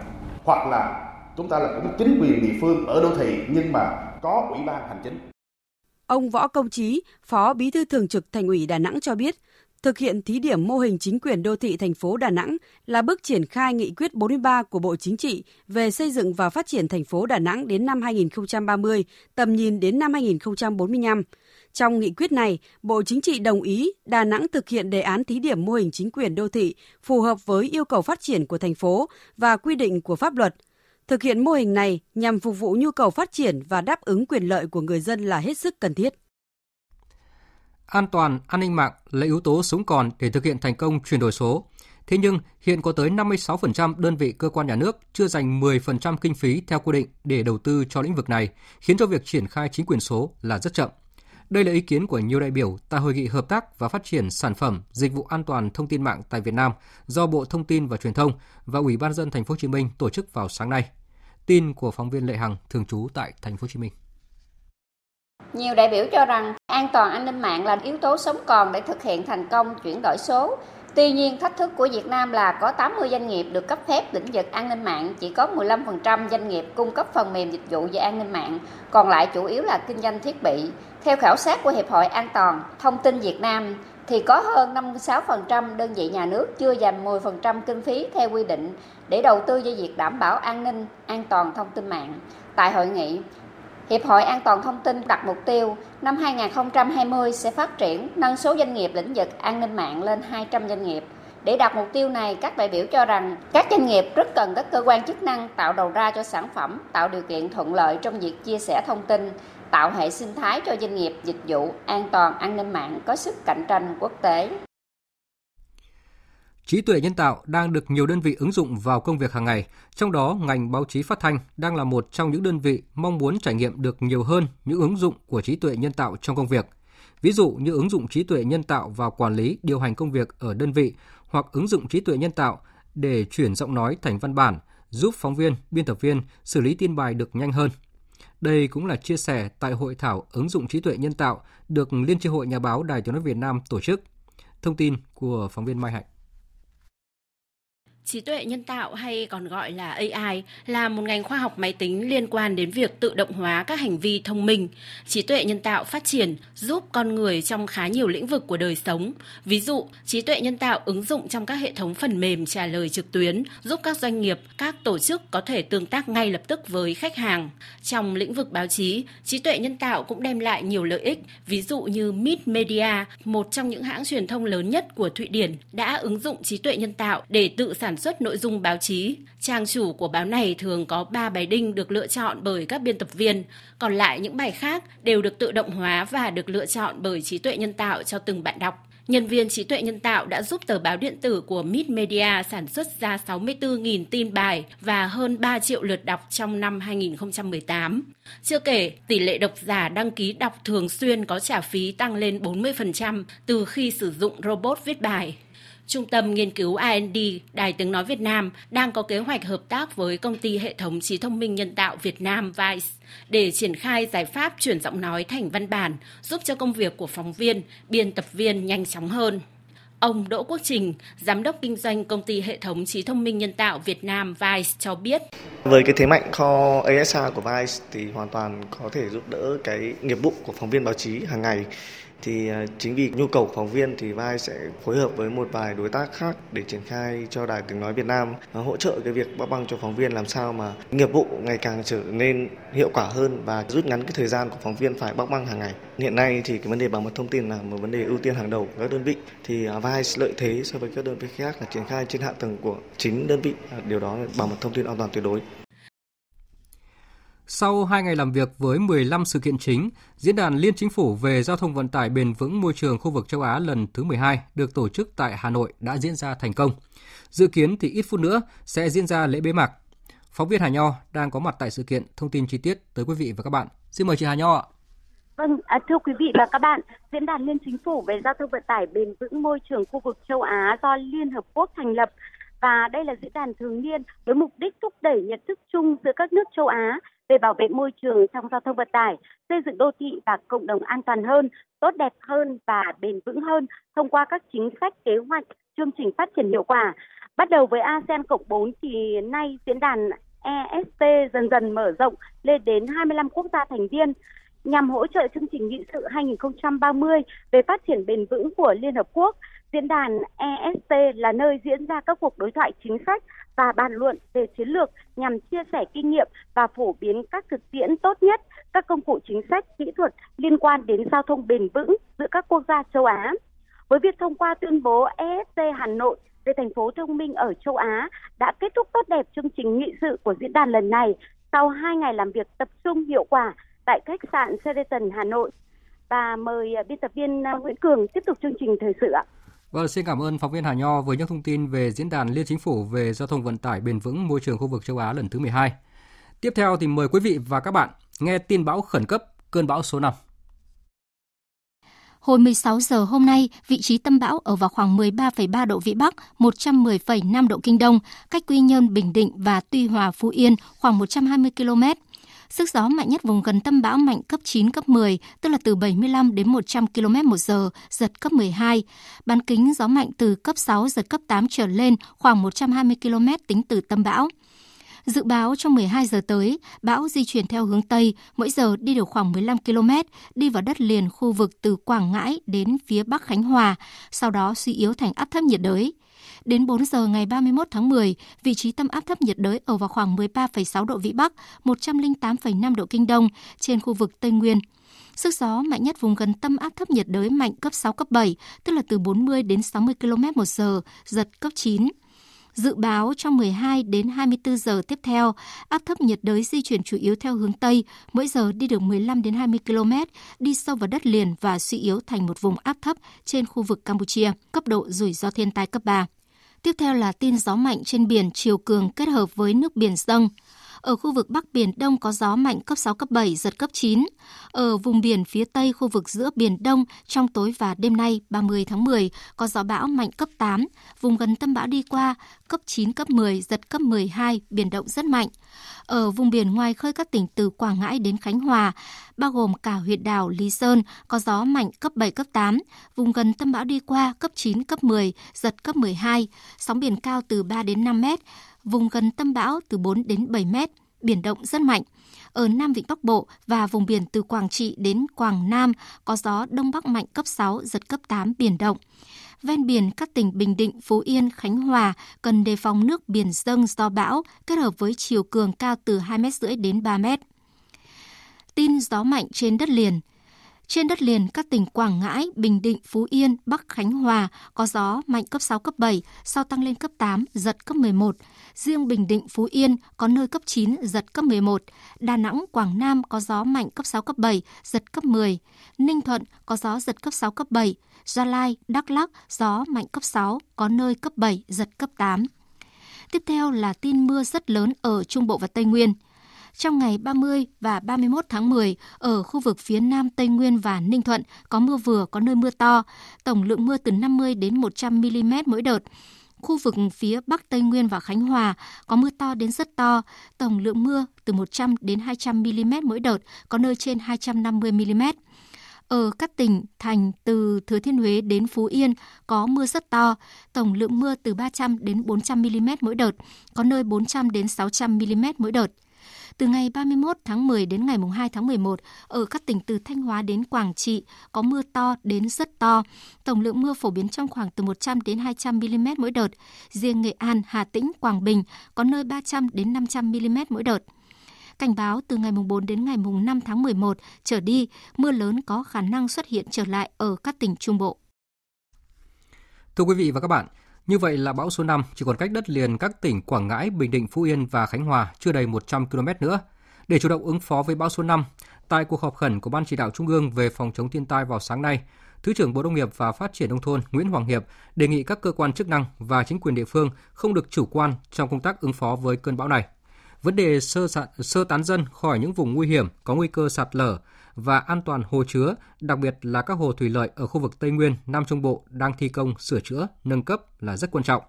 Hoặc là chúng ta là cũng chính quyền địa phương ở đô thị nhưng mà có ủy ban hành chính. Ông Võ Công Trí, Phó Bí thư Thường trực Thành ủy Đà Nẵng cho biết, thực hiện thí điểm mô hình chính quyền đô thị thành phố Đà Nẵng là bước triển khai nghị quyết 43 của Bộ Chính trị về xây dựng và phát triển thành phố Đà Nẵng đến năm 2030, tầm nhìn đến năm 2045. Trong nghị quyết này, Bộ Chính trị đồng ý Đà Nẵng thực hiện đề án thí điểm mô hình chính quyền đô thị phù hợp với yêu cầu phát triển của thành phố và quy định của pháp luật. Thực hiện mô hình này nhằm phục vụ nhu cầu phát triển và đáp ứng quyền lợi của người dân là hết sức cần thiết. An toàn, an ninh mạng là yếu tố sống còn để thực hiện thành công chuyển đổi số. Thế nhưng, hiện có tới 56% đơn vị cơ quan nhà nước chưa dành 10% kinh phí theo quy định để đầu tư cho lĩnh vực này, khiến cho việc triển khai chính quyền số là rất chậm. Đây là ý kiến của nhiều đại biểu tại hội nghị hợp tác và phát triển sản phẩm dịch vụ an toàn thông tin mạng tại Việt Nam do Bộ Thông tin và Truyền thông và Ủy ban dân thành phố Hồ Chí Minh tổ chức vào sáng nay. Tin của phóng viên Lệ Hằng thường trú tại thành phố Hồ Chí Minh. Nhiều đại biểu cho rằng an toàn an ninh mạng là yếu tố sống còn để thực hiện thành công chuyển đổi số. Tuy nhiên, thách thức của Việt Nam là có 80 doanh nghiệp được cấp phép lĩnh vực an ninh mạng, chỉ có 15% doanh nghiệp cung cấp phần mềm dịch vụ về an ninh mạng, còn lại chủ yếu là kinh doanh thiết bị. Theo khảo sát của Hiệp hội An toàn Thông tin Việt Nam, thì có hơn 56% đơn vị nhà nước chưa dành 10% kinh phí theo quy định để đầu tư cho việc đảm bảo an ninh, an toàn thông tin mạng. Tại hội nghị, Hiệp hội An toàn thông tin đặt mục tiêu năm 2020 sẽ phát triển nâng số doanh nghiệp lĩnh vực an ninh mạng lên 200 doanh nghiệp. Để đạt mục tiêu này, các đại biểu cho rằng các doanh nghiệp rất cần các cơ quan chức năng tạo đầu ra cho sản phẩm, tạo điều kiện thuận lợi trong việc chia sẻ thông tin, tạo hệ sinh thái cho doanh nghiệp dịch vụ an toàn an ninh mạng có sức cạnh tranh quốc tế. Trí tuệ nhân tạo đang được nhiều đơn vị ứng dụng vào công việc hàng ngày, trong đó ngành báo chí phát thanh đang là một trong những đơn vị mong muốn trải nghiệm được nhiều hơn những ứng dụng của trí tuệ nhân tạo trong công việc. Ví dụ như ứng dụng trí tuệ nhân tạo vào quản lý, điều hành công việc ở đơn vị hoặc ứng dụng trí tuệ nhân tạo để chuyển giọng nói thành văn bản, giúp phóng viên, biên tập viên xử lý tin bài được nhanh hơn. Đây cũng là chia sẻ tại hội thảo ứng dụng trí tuệ nhân tạo được Liên tri hội Nhà báo Đài Tiếng nói Việt Nam tổ chức. Thông tin của phóng viên Mai Hạnh. Trí tuệ nhân tạo hay còn gọi là AI là một ngành khoa học máy tính liên quan đến việc tự động hóa các hành vi thông minh. Trí tuệ nhân tạo phát triển giúp con người trong khá nhiều lĩnh vực của đời sống. Ví dụ, trí tuệ nhân tạo ứng dụng trong các hệ thống phần mềm trả lời trực tuyến, giúp các doanh nghiệp, các tổ chức có thể tương tác ngay lập tức với khách hàng. Trong lĩnh vực báo chí, trí tuệ nhân tạo cũng đem lại nhiều lợi ích, ví dụ như Mid Media, một trong những hãng truyền thông lớn nhất của Thụy Điển, đã ứng dụng trí tuệ nhân tạo để tự sản sản xuất nội dung báo chí. Trang chủ của báo này thường có 3 bài đinh được lựa chọn bởi các biên tập viên, còn lại những bài khác đều được tự động hóa và được lựa chọn bởi trí tuệ nhân tạo cho từng bạn đọc. Nhân viên trí tuệ nhân tạo đã giúp tờ báo điện tử của Mid Media sản xuất ra 64.000 tin bài và hơn 3 triệu lượt đọc trong năm 2018. Chưa kể, tỷ lệ độc giả đăng ký đọc thường xuyên có trả phí tăng lên 40% từ khi sử dụng robot viết bài. Trung tâm Nghiên cứu IND, Đài Tiếng Nói Việt Nam đang có kế hoạch hợp tác với công ty hệ thống trí thông minh nhân tạo Việt Nam VICE để triển khai giải pháp chuyển giọng nói thành văn bản, giúp cho công việc của phóng viên, biên tập viên nhanh chóng hơn. Ông Đỗ Quốc Trình, Giám đốc kinh doanh công ty hệ thống trí thông minh nhân tạo Việt Nam VICE cho biết. Với cái thế mạnh kho ASR của VICE thì hoàn toàn có thể giúp đỡ cái nghiệp vụ của phóng viên báo chí hàng ngày thì à, chính vì nhu cầu của phóng viên thì vai sẽ phối hợp với một vài đối tác khác để triển khai cho đài tiếng nói Việt Nam à, hỗ trợ cái việc bắc băng cho phóng viên làm sao mà nghiệp vụ ngày càng trở nên hiệu quả hơn và rút ngắn cái thời gian của phóng viên phải bắc băng hàng ngày. Hiện nay thì cái vấn đề bảo mật thông tin là một vấn đề ưu tiên hàng đầu của các đơn vị thì à, vai lợi thế so với các đơn vị khác là triển khai trên hạ tầng của chính đơn vị điều đó là bảo mật thông tin an toàn tuyệt đối. Sau 2 ngày làm việc với 15 sự kiện chính, Diễn đàn Liên Chính phủ về Giao thông Vận tải Bền vững Môi trường khu vực châu Á lần thứ 12 được tổ chức tại Hà Nội đã diễn ra thành công. Dự kiến thì ít phút nữa sẽ diễn ra lễ bế mạc. Phóng viên Hà Nho đang có mặt tại sự kiện, thông tin chi tiết tới quý vị và các bạn. Xin mời chị Hà Nho ạ. Vâng, à, thưa quý vị và các bạn, Diễn đàn Liên Chính phủ về Giao thông Vận tải Bền vững Môi trường khu vực châu Á do Liên Hợp Quốc thành lập và đây là diễn đàn thường niên với mục đích thúc đẩy nhận thức chung giữa các nước châu Á về bảo vệ môi trường trong giao thông vận tải, xây dựng đô thị và cộng đồng an toàn hơn, tốt đẹp hơn và bền vững hơn thông qua các chính sách, kế hoạch, chương trình phát triển hiệu quả. Bắt đầu với ASEAN Cộng 4 thì nay diễn đàn ESP dần dần mở rộng lên đến 25 quốc gia thành viên nhằm hỗ trợ chương trình nghị sự 2030 về phát triển bền vững của Liên Hợp Quốc. Diễn đàn EST là nơi diễn ra các cuộc đối thoại chính sách và bàn luận về chiến lược nhằm chia sẻ kinh nghiệm và phổ biến các thực tiễn tốt nhất, các công cụ chính sách, kỹ thuật liên quan đến giao thông bền vững giữa các quốc gia châu Á. Với việc thông qua tuyên bố EST Hà Nội về thành phố thông minh ở châu Á đã kết thúc tốt đẹp chương trình nghị sự của diễn đàn lần này sau hai ngày làm việc tập trung hiệu quả tại khách sạn Sheraton Hà Nội. Và mời biên tập viên Nguyễn Cường tiếp tục chương trình thời sự ạ. Vâng, xin cảm ơn phóng viên Hà Nho với những thông tin về diễn đàn Liên Chính phủ về giao thông vận tải bền vững môi trường khu vực châu Á lần thứ 12. Tiếp theo thì mời quý vị và các bạn nghe tin bão khẩn cấp cơn bão số 5. Hồi 16 giờ hôm nay, vị trí tâm bão ở vào khoảng 13,3 độ Vĩ Bắc, 110,5 độ Kinh Đông, cách Quy Nhơn, Bình Định và Tuy Hòa, Phú Yên khoảng 120 km. Sức gió mạnh nhất vùng gần tâm bão mạnh cấp 9, cấp 10, tức là từ 75 đến 100 km một giờ, giật cấp 12. Bán kính gió mạnh từ cấp 6, giật cấp 8 trở lên, khoảng 120 km tính từ tâm bão. Dự báo trong 12 giờ tới, bão di chuyển theo hướng Tây, mỗi giờ đi được khoảng 15 km, đi vào đất liền khu vực từ Quảng Ngãi đến phía Bắc Khánh Hòa, sau đó suy yếu thành áp thấp nhiệt đới. Đến 4 giờ ngày 31 tháng 10, vị trí tâm áp thấp nhiệt đới ở vào khoảng 13,6 độ Vĩ Bắc, 108,5 độ Kinh Đông trên khu vực Tây Nguyên. Sức gió mạnh nhất vùng gần tâm áp thấp nhiệt đới mạnh cấp 6, cấp 7, tức là từ 40 đến 60 km một giờ, giật cấp 9. Dự báo trong 12 đến 24 giờ tiếp theo, áp thấp nhiệt đới di chuyển chủ yếu theo hướng Tây, mỗi giờ đi được 15 đến 20 km, đi sâu vào đất liền và suy yếu thành một vùng áp thấp trên khu vực Campuchia, cấp độ rủi ro thiên tai cấp 3. Tiếp theo là tin gió mạnh trên biển chiều cường kết hợp với nước biển dâng. Ở khu vực Bắc Biển Đông có gió mạnh cấp 6, cấp 7, giật cấp 9. Ở vùng biển phía Tây khu vực giữa Biển Đông trong tối và đêm nay 30 tháng 10 có gió bão mạnh cấp 8, vùng gần tâm bão đi qua cấp 9, cấp 10, giật cấp 12, biển động rất mạnh. Ở vùng biển ngoài khơi các tỉnh từ Quảng Ngãi đến Khánh Hòa, bao gồm cả huyện đảo Lý Sơn, có gió mạnh cấp 7, cấp 8, vùng gần tâm bão đi qua cấp 9, cấp 10, giật cấp 12, sóng biển cao từ 3 đến 5 mét, vùng gần tâm bão từ 4 đến 7 mét, biển động rất mạnh. Ở Nam Vịnh Bắc Bộ và vùng biển từ Quảng Trị đến Quảng Nam có gió Đông Bắc mạnh cấp 6, giật cấp 8, biển động. Ven biển các tỉnh Bình Định, Phú Yên, Khánh Hòa cần đề phòng nước biển dâng do bão kết hợp với chiều cường cao từ 2,5 m đến 3 m. Tin gió mạnh trên đất liền – trên đất liền, các tỉnh Quảng Ngãi, Bình Định, Phú Yên, Bắc Khánh Hòa có gió mạnh cấp 6, cấp 7, sau tăng lên cấp 8, giật cấp 11. Riêng Bình Định, Phú Yên có nơi cấp 9, giật cấp 11. Đà Nẵng, Quảng Nam có gió mạnh cấp 6, cấp 7, giật cấp 10. Ninh Thuận có gió giật cấp 6, cấp 7. Gia Lai, Đắk Lắc gió mạnh cấp 6, có nơi cấp 7, giật cấp 8. Tiếp theo là tin mưa rất lớn ở Trung Bộ và Tây Nguyên – trong ngày 30 và 31 tháng 10, ở khu vực phía Nam Tây Nguyên và Ninh Thuận có mưa vừa, có nơi mưa to, tổng lượng mưa từ 50 đến 100 mm mỗi đợt. Khu vực phía Bắc Tây Nguyên và Khánh Hòa có mưa to đến rất to, tổng lượng mưa từ 100 đến 200 mm mỗi đợt, có nơi trên 250 mm. Ở các tỉnh thành từ Thừa Thiên Huế đến Phú Yên có mưa rất to, tổng lượng mưa từ 300 đến 400 mm mỗi đợt, có nơi 400 đến 600 mm mỗi đợt. Từ ngày 31 tháng 10 đến ngày 2 tháng 11, ở các tỉnh từ Thanh Hóa đến Quảng Trị có mưa to đến rất to. Tổng lượng mưa phổ biến trong khoảng từ 100 đến 200 mm mỗi đợt. Riêng Nghệ An, Hà Tĩnh, Quảng Bình có nơi 300 đến 500 mm mỗi đợt. Cảnh báo từ ngày 4 đến ngày 5 tháng 11 trở đi, mưa lớn có khả năng xuất hiện trở lại ở các tỉnh Trung Bộ. Thưa quý vị và các bạn, như vậy là bão số 5 chỉ còn cách đất liền các tỉnh Quảng Ngãi, Bình Định, Phú Yên và Khánh Hòa chưa đầy 100 km nữa. Để chủ động ứng phó với bão số 5, tại cuộc họp khẩn của Ban chỉ đạo Trung ương về phòng chống thiên tai vào sáng nay, Thứ trưởng Bộ Nông nghiệp và Phát triển Nông thôn Nguyễn Hoàng Hiệp đề nghị các cơ quan chức năng và chính quyền địa phương không được chủ quan trong công tác ứng phó với cơn bão này. Vấn đề sơ, sạn, sơ tán dân khỏi những vùng nguy hiểm có nguy cơ sạt lở và an toàn hồ chứa, đặc biệt là các hồ thủy lợi ở khu vực Tây Nguyên, Nam Trung Bộ đang thi công sửa chữa, nâng cấp là rất quan trọng.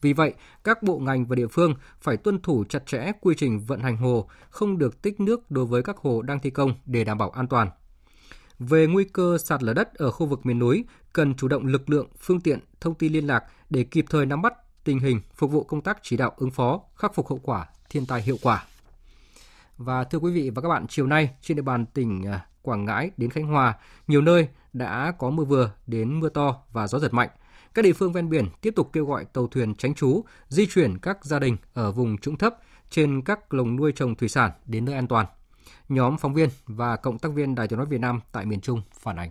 Vì vậy, các bộ ngành và địa phương phải tuân thủ chặt chẽ quy trình vận hành hồ, không được tích nước đối với các hồ đang thi công để đảm bảo an toàn. Về nguy cơ sạt lở đất ở khu vực miền núi, cần chủ động lực lượng, phương tiện, thông tin liên lạc để kịp thời nắm bắt tình hình, phục vụ công tác chỉ đạo ứng phó, khắc phục hậu quả thiên tai hiệu quả. Và thưa quý vị và các bạn, chiều nay trên địa bàn tỉnh à, Quảng Ngãi đến Khánh Hòa, nhiều nơi đã có mưa vừa đến mưa to và gió giật mạnh. Các địa phương ven biển tiếp tục kêu gọi tàu thuyền tránh trú, di chuyển các gia đình ở vùng trũng thấp trên các lồng nuôi trồng thủy sản đến nơi an toàn. Nhóm phóng viên và cộng tác viên Đài tiếng nói Việt Nam tại miền Trung phản ánh.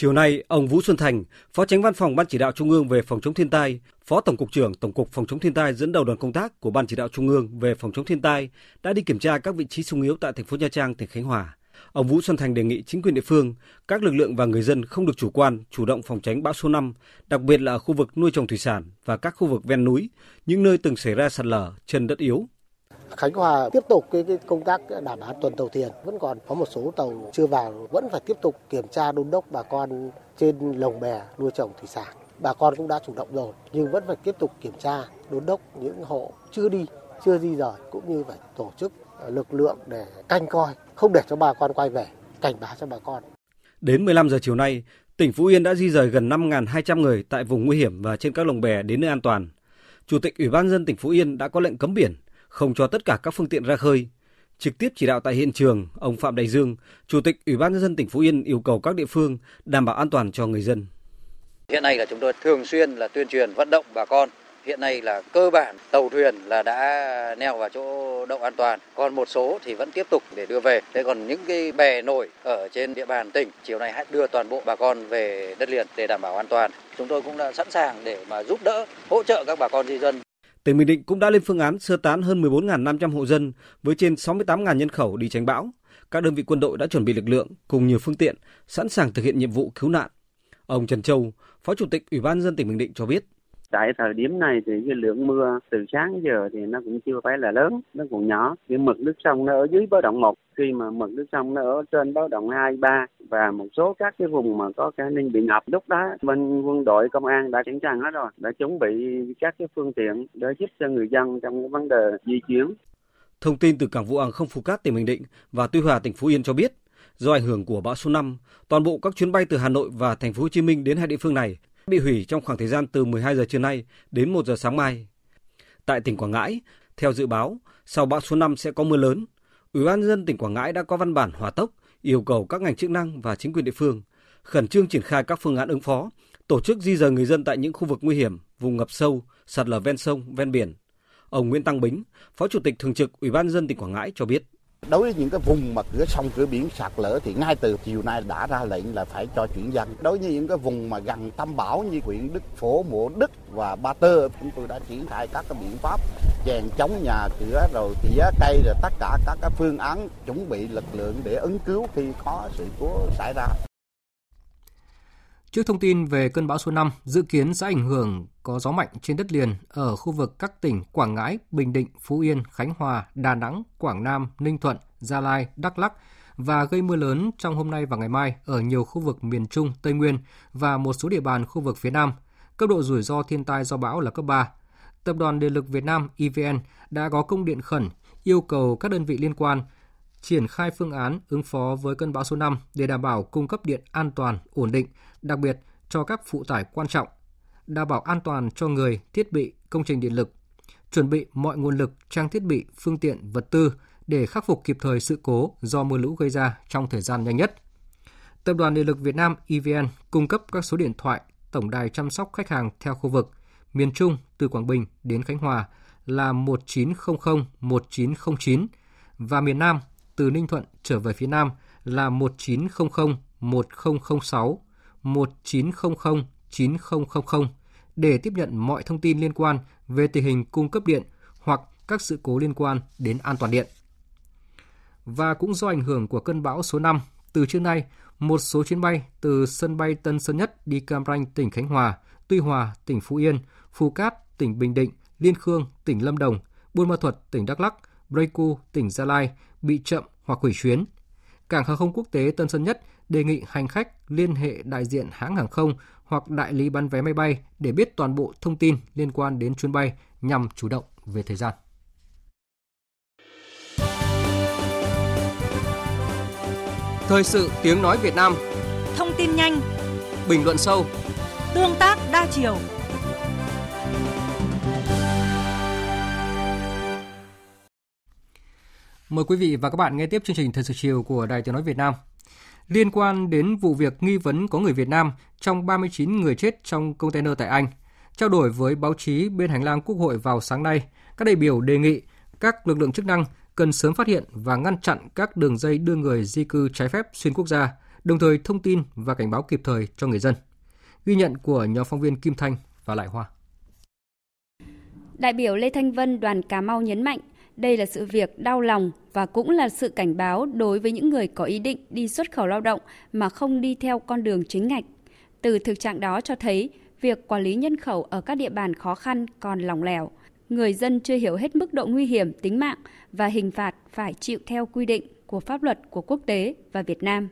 Chiều nay, ông Vũ Xuân Thành, Phó Tránh Văn phòng Ban Chỉ đạo Trung ương về phòng chống thiên tai, Phó Tổng cục trưởng Tổng cục Phòng chống thiên tai dẫn đầu đoàn công tác của Ban Chỉ đạo Trung ương về phòng chống thiên tai đã đi kiểm tra các vị trí sung yếu tại thành phố Nha Trang, tỉnh Khánh Hòa. Ông Vũ Xuân Thành đề nghị chính quyền địa phương, các lực lượng và người dân không được chủ quan, chủ động phòng tránh bão số 5, đặc biệt là ở khu vực nuôi trồng thủy sản và các khu vực ven núi, những nơi từng xảy ra sạt lở, chân đất yếu. Khánh Hòa tiếp tục cái, cái công tác đảm bảo tuần tàu thuyền. Vẫn còn có một số tàu chưa vào vẫn phải tiếp tục kiểm tra đôn đốc bà con trên lồng bè nuôi trồng thủy sản. Bà con cũng đã chủ động rồi nhưng vẫn phải tiếp tục kiểm tra đôn đốc những hộ chưa đi chưa di rời cũng như phải tổ chức ờ, lực lượng để canh coi không để cho bà con quay về cảnh báo cho bà con. Đến 15 giờ chiều nay, tỉnh Phú Yên đã di rời gần 5.200 người tại vùng nguy hiểm và trên các lồng bè đến nơi an toàn. Chủ tịch Ủy ban dân tỉnh Phú Yên đã có lệnh cấm biển, không cho tất cả các phương tiện ra khơi. Trực tiếp chỉ đạo tại hiện trường, ông Phạm Đại Dương, Chủ tịch Ủy ban nhân dân tỉnh Phú Yên yêu cầu các địa phương đảm bảo an toàn cho người dân. Hiện nay là chúng tôi thường xuyên là tuyên truyền vận động bà con. Hiện nay là cơ bản tàu thuyền là đã neo vào chỗ đậu an toàn, còn một số thì vẫn tiếp tục để đưa về. Thế còn những cái bè nổi ở trên địa bàn tỉnh, chiều nay hãy đưa toàn bộ bà con về đất liền để đảm bảo an toàn. Chúng tôi cũng đã sẵn sàng để mà giúp đỡ, hỗ trợ các bà con di dân Tỉnh Bình Định cũng đã lên phương án sơ tán hơn 14.500 hộ dân với trên 68.000 nhân khẩu đi tránh bão. Các đơn vị quân đội đã chuẩn bị lực lượng cùng nhiều phương tiện sẵn sàng thực hiện nhiệm vụ cứu nạn. Ông Trần Châu, Phó Chủ tịch Ủy ban dân tỉnh Bình Định cho biết. Tại thời điểm này thì cái lượng mưa từ sáng giờ thì nó cũng chưa phải là lớn, nó còn nhỏ. Nhưng mực nước sông nó ở dưới báo động 1, khi mà mực nước sông nó ở trên báo động 2, 3 và một số các cái vùng mà có khả năng bị ngập lúc đó bên quân đội công an đã sẵn sàng hết rồi, đã chuẩn bị các cái phương tiện để giúp cho người dân trong cái vấn đề di chuyển. Thông tin từ cảng vụ hàng không Phú Cát tỉnh Bình Định và Tuy Hòa tỉnh Phú Yên cho biết, do ảnh hưởng của bão số 5, toàn bộ các chuyến bay từ Hà Nội và thành phố Hồ Chí Minh đến hai địa phương này bị hủy trong khoảng thời gian từ 12 giờ trưa nay đến 1 giờ sáng mai. Tại tỉnh Quảng Ngãi, theo dự báo, sau bão số 5 sẽ có mưa lớn. Ủy ban nhân dân tỉnh Quảng Ngãi đã có văn bản hỏa tốc yêu cầu các ngành chức năng và chính quyền địa phương khẩn trương triển khai các phương án ứng phó, tổ chức di dời người dân tại những khu vực nguy hiểm, vùng ngập sâu, sạt lở ven sông, ven biển. Ông Nguyễn Tăng Bính, Phó Chủ tịch Thường trực Ủy ban nhân dân tỉnh Quảng Ngãi cho biết. Đối với những cái vùng mà cửa sông cửa biển sạt lở thì ngay từ chiều nay đã ra lệnh là phải cho chuyển dân. Đối với những cái vùng mà gần tâm bão như huyện Đức Phổ, Mộ Đức và Ba Tơ, chúng tôi đã triển khai các cái biện pháp chèn chống nhà cửa rồi tỉa cây rồi tất cả các cái phương án chuẩn bị lực lượng để ứng cứu khi có sự cố xảy ra. Trước thông tin về cơn bão số 5 dự kiến sẽ ảnh hưởng có gió mạnh trên đất liền ở khu vực các tỉnh Quảng Ngãi, Bình Định, Phú Yên, Khánh Hòa, Đà Nẵng, Quảng Nam, Ninh Thuận, Gia Lai, Đắk Lắk và gây mưa lớn trong hôm nay và ngày mai ở nhiều khu vực miền Trung, Tây Nguyên và một số địa bàn khu vực phía Nam. Cấp độ rủi ro thiên tai do bão là cấp 3. Tập đoàn Điện lực Việt Nam EVN đã có công điện khẩn yêu cầu các đơn vị liên quan triển khai phương án ứng phó với cơn bão số 5 để đảm bảo cung cấp điện an toàn, ổn định, đặc biệt cho các phụ tải quan trọng, đảm bảo an toàn cho người, thiết bị, công trình điện lực, chuẩn bị mọi nguồn lực, trang thiết bị, phương tiện, vật tư để khắc phục kịp thời sự cố do mưa lũ gây ra trong thời gian nhanh nhất. Tập đoàn Điện lực Việt Nam EVN cung cấp các số điện thoại tổng đài chăm sóc khách hàng theo khu vực miền Trung từ Quảng Bình đến Khánh Hòa là 1900 1909 và miền Nam từ Ninh Thuận trở về phía Nam là 1900 1006 1900 9000 để tiếp nhận mọi thông tin liên quan về tình hình cung cấp điện hoặc các sự cố liên quan đến an toàn điện. Và cũng do ảnh hưởng của cơn bão số 5, từ trưa nay, một số chuyến bay từ sân bay Tân Sơn Nhất đi Cam Ranh, tỉnh Khánh Hòa, Tuy Hòa, tỉnh Phú Yên, Phú Cát, tỉnh Bình Định, Liên Khương, tỉnh Lâm Đồng, Buôn Ma Thuật, tỉnh Đắk Lắk, Pleiku, tỉnh Gia Lai bị chậm hoặc hủy chuyến. Cảng hàng không quốc tế Tân Sơn Nhất đề nghị hành khách liên hệ đại diện hãng hàng không hoặc đại lý bán vé máy bay để biết toàn bộ thông tin liên quan đến chuyến bay nhằm chủ động về thời gian. Thời sự tiếng nói Việt Nam. Thông tin nhanh. Bình luận sâu. Tương tác đa chiều Mời quý vị và các bạn nghe tiếp chương trình Thời sự chiều của Đài Tiếng Nói Việt Nam. Liên quan đến vụ việc nghi vấn có người Việt Nam trong 39 người chết trong container tại Anh, trao đổi với báo chí bên hành lang Quốc hội vào sáng nay, các đại biểu đề nghị các lực lượng chức năng cần sớm phát hiện và ngăn chặn các đường dây đưa người di cư trái phép xuyên quốc gia, đồng thời thông tin và cảnh báo kịp thời cho người dân. Ghi nhận của nhóm phóng viên Kim Thanh và Lại Hoa. Đại biểu Lê Thanh Vân đoàn Cà Mau nhấn mạnh, đây là sự việc đau lòng và cũng là sự cảnh báo đối với những người có ý định đi xuất khẩu lao động mà không đi theo con đường chính ngạch. Từ thực trạng đó cho thấy, việc quản lý nhân khẩu ở các địa bàn khó khăn còn lỏng lẻo. Người dân chưa hiểu hết mức độ nguy hiểm tính mạng và hình phạt phải chịu theo quy định của pháp luật của quốc tế và Việt Nam.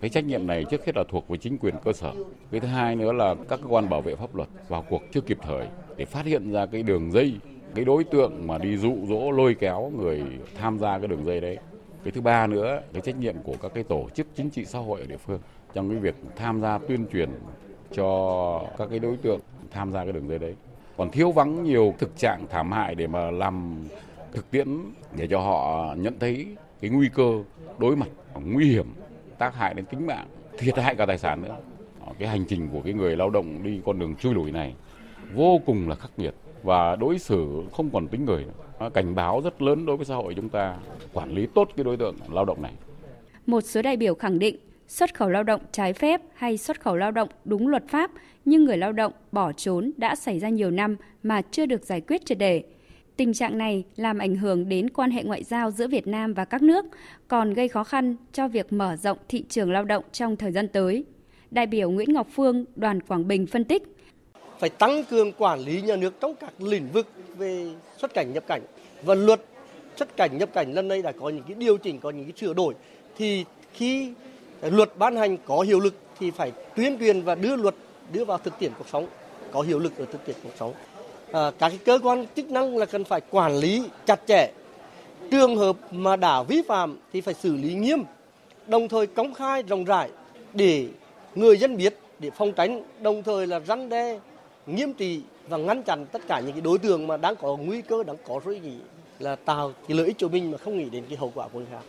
Cái trách nhiệm này trước hết là thuộc về chính quyền cơ sở. Cái thứ hai nữa là các cơ quan bảo vệ pháp luật vào cuộc chưa kịp thời để phát hiện ra cái đường dây cái đối tượng mà đi dụ dỗ, lôi kéo người tham gia cái đường dây đấy. Cái thứ ba nữa, cái trách nhiệm của các cái tổ chức chính trị xã hội ở địa phương trong cái việc tham gia tuyên truyền cho các cái đối tượng tham gia cái đường dây đấy. Còn thiếu vắng nhiều thực trạng thảm hại để mà làm thực tiễn để cho họ nhận thấy cái nguy cơ đối mặt, nguy hiểm, tác hại đến tính mạng, thiệt hại cả tài sản nữa. Cái hành trình của cái người lao động đi con đường chui lủi này vô cùng là khắc nghiệt và đối xử không còn tính người nữa. À, cảnh báo rất lớn đối với xã hội chúng ta quản lý tốt cái đối tượng lao động này. Một số đại biểu khẳng định xuất khẩu lao động trái phép hay xuất khẩu lao động đúng luật pháp nhưng người lao động bỏ trốn đã xảy ra nhiều năm mà chưa được giải quyết triệt đề. Tình trạng này làm ảnh hưởng đến quan hệ ngoại giao giữa Việt Nam và các nước, còn gây khó khăn cho việc mở rộng thị trường lao động trong thời gian tới. Đại biểu Nguyễn Ngọc Phương, đoàn Quảng Bình phân tích, phải tăng cường quản lý nhà nước trong các lĩnh vực về xuất cảnh nhập cảnh. Và luật xuất cảnh nhập cảnh lần này đã có những cái điều chỉnh có những cái sửa đổi. Thì khi luật ban hành có hiệu lực thì phải tuyên truyền và đưa luật đưa vào thực tiễn cuộc sống có hiệu lực ở thực tiễn cuộc sống. À, các cái cơ quan chức năng là cần phải quản lý chặt chẽ. Trường hợp mà đã vi phạm thì phải xử lý nghiêm đồng thời công khai rộng rãi để người dân biết để phòng tránh đồng thời là răn đe nghiêm trị và ngăn chặn tất cả những cái đối tượng mà đang có nguy cơ đang có rủi nghĩ là tạo cái lợi ích cho mình mà không nghĩ đến cái hậu quả của người khác.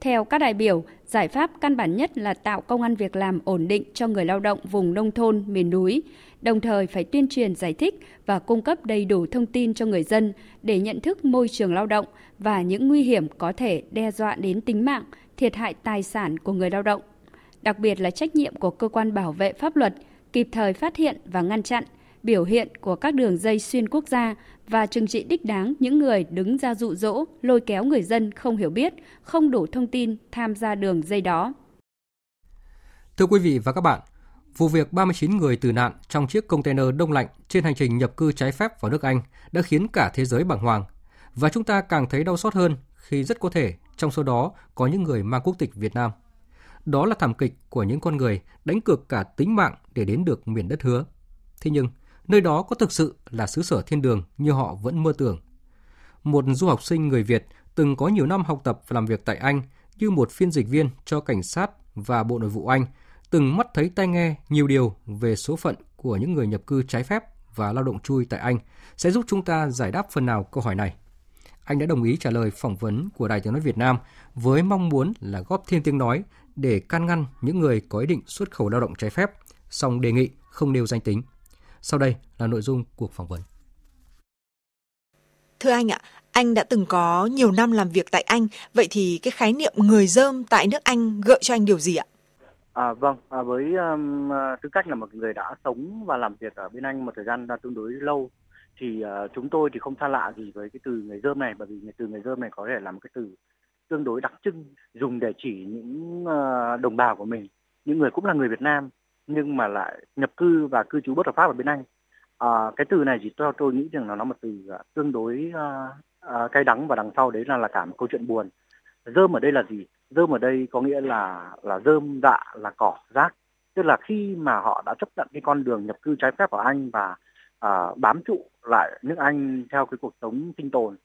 Theo các đại biểu, giải pháp căn bản nhất là tạo công an việc làm ổn định cho người lao động vùng nông thôn, miền núi, đồng thời phải tuyên truyền giải thích và cung cấp đầy đủ thông tin cho người dân để nhận thức môi trường lao động và những nguy hiểm có thể đe dọa đến tính mạng, thiệt hại tài sản của người lao động. Đặc biệt là trách nhiệm của cơ quan bảo vệ pháp luật kịp thời phát hiện và ngăn chặn biểu hiện của các đường dây xuyên quốc gia và trừng trị đích đáng những người đứng ra dụ dỗ, lôi kéo người dân không hiểu biết, không đủ thông tin tham gia đường dây đó. Thưa quý vị và các bạn, vụ việc 39 người tử nạn trong chiếc container đông lạnh trên hành trình nhập cư trái phép vào nước Anh đã khiến cả thế giới bàng hoàng. Và chúng ta càng thấy đau xót hơn khi rất có thể trong số đó có những người mang quốc tịch Việt Nam. Đó là thảm kịch của những con người đánh cược cả tính mạng để đến được miền đất hứa. Thế nhưng, nơi đó có thực sự là xứ sở thiên đường như họ vẫn mơ tưởng. Một du học sinh người Việt từng có nhiều năm học tập và làm việc tại Anh như một phiên dịch viên cho cảnh sát và Bộ Nội vụ Anh, từng mắt thấy tai nghe nhiều điều về số phận của những người nhập cư trái phép và lao động chui tại Anh sẽ giúp chúng ta giải đáp phần nào câu hỏi này. Anh đã đồng ý trả lời phỏng vấn của Đài Tiếng Nói Việt Nam với mong muốn là góp thêm tiếng nói để can ngăn những người có ý định xuất khẩu lao động trái phép, song đề nghị không nêu danh tính. Sau đây là nội dung cuộc phỏng vấn. Thưa anh ạ, anh đã từng có nhiều năm làm việc tại Anh, vậy thì cái khái niệm người dơm tại nước Anh gợi cho anh điều gì ạ? À, vâng, à, với um, tư cách là một người đã sống và làm việc ở bên Anh một thời gian đã tương đối lâu, thì uh, chúng tôi thì không xa lạ gì với cái từ người dơm này, bởi vì từ người dơm này có thể là một cái từ tương đối đặc trưng dùng để chỉ những ờ, đồng bào của mình, những người cũng là người Việt Nam nhưng mà lại nhập cư và cư trú bất hợp pháp ở bên Anh. À, cái từ này chỉ cho tôi nghĩ rằng là nó một từ ờ, tương đối uh, uh, cay đắng và đằng sau đấy là là cả một câu chuyện buồn. Dơm ở đây là gì? Dơm ở đây có nghĩa là là dơm dạ là cỏ rác. Tức là khi mà họ đã chấp nhận cái con đường nhập cư trái phép ở Anh và uh, bám trụ lại nước Anh theo cái cuộc sống sinh tồn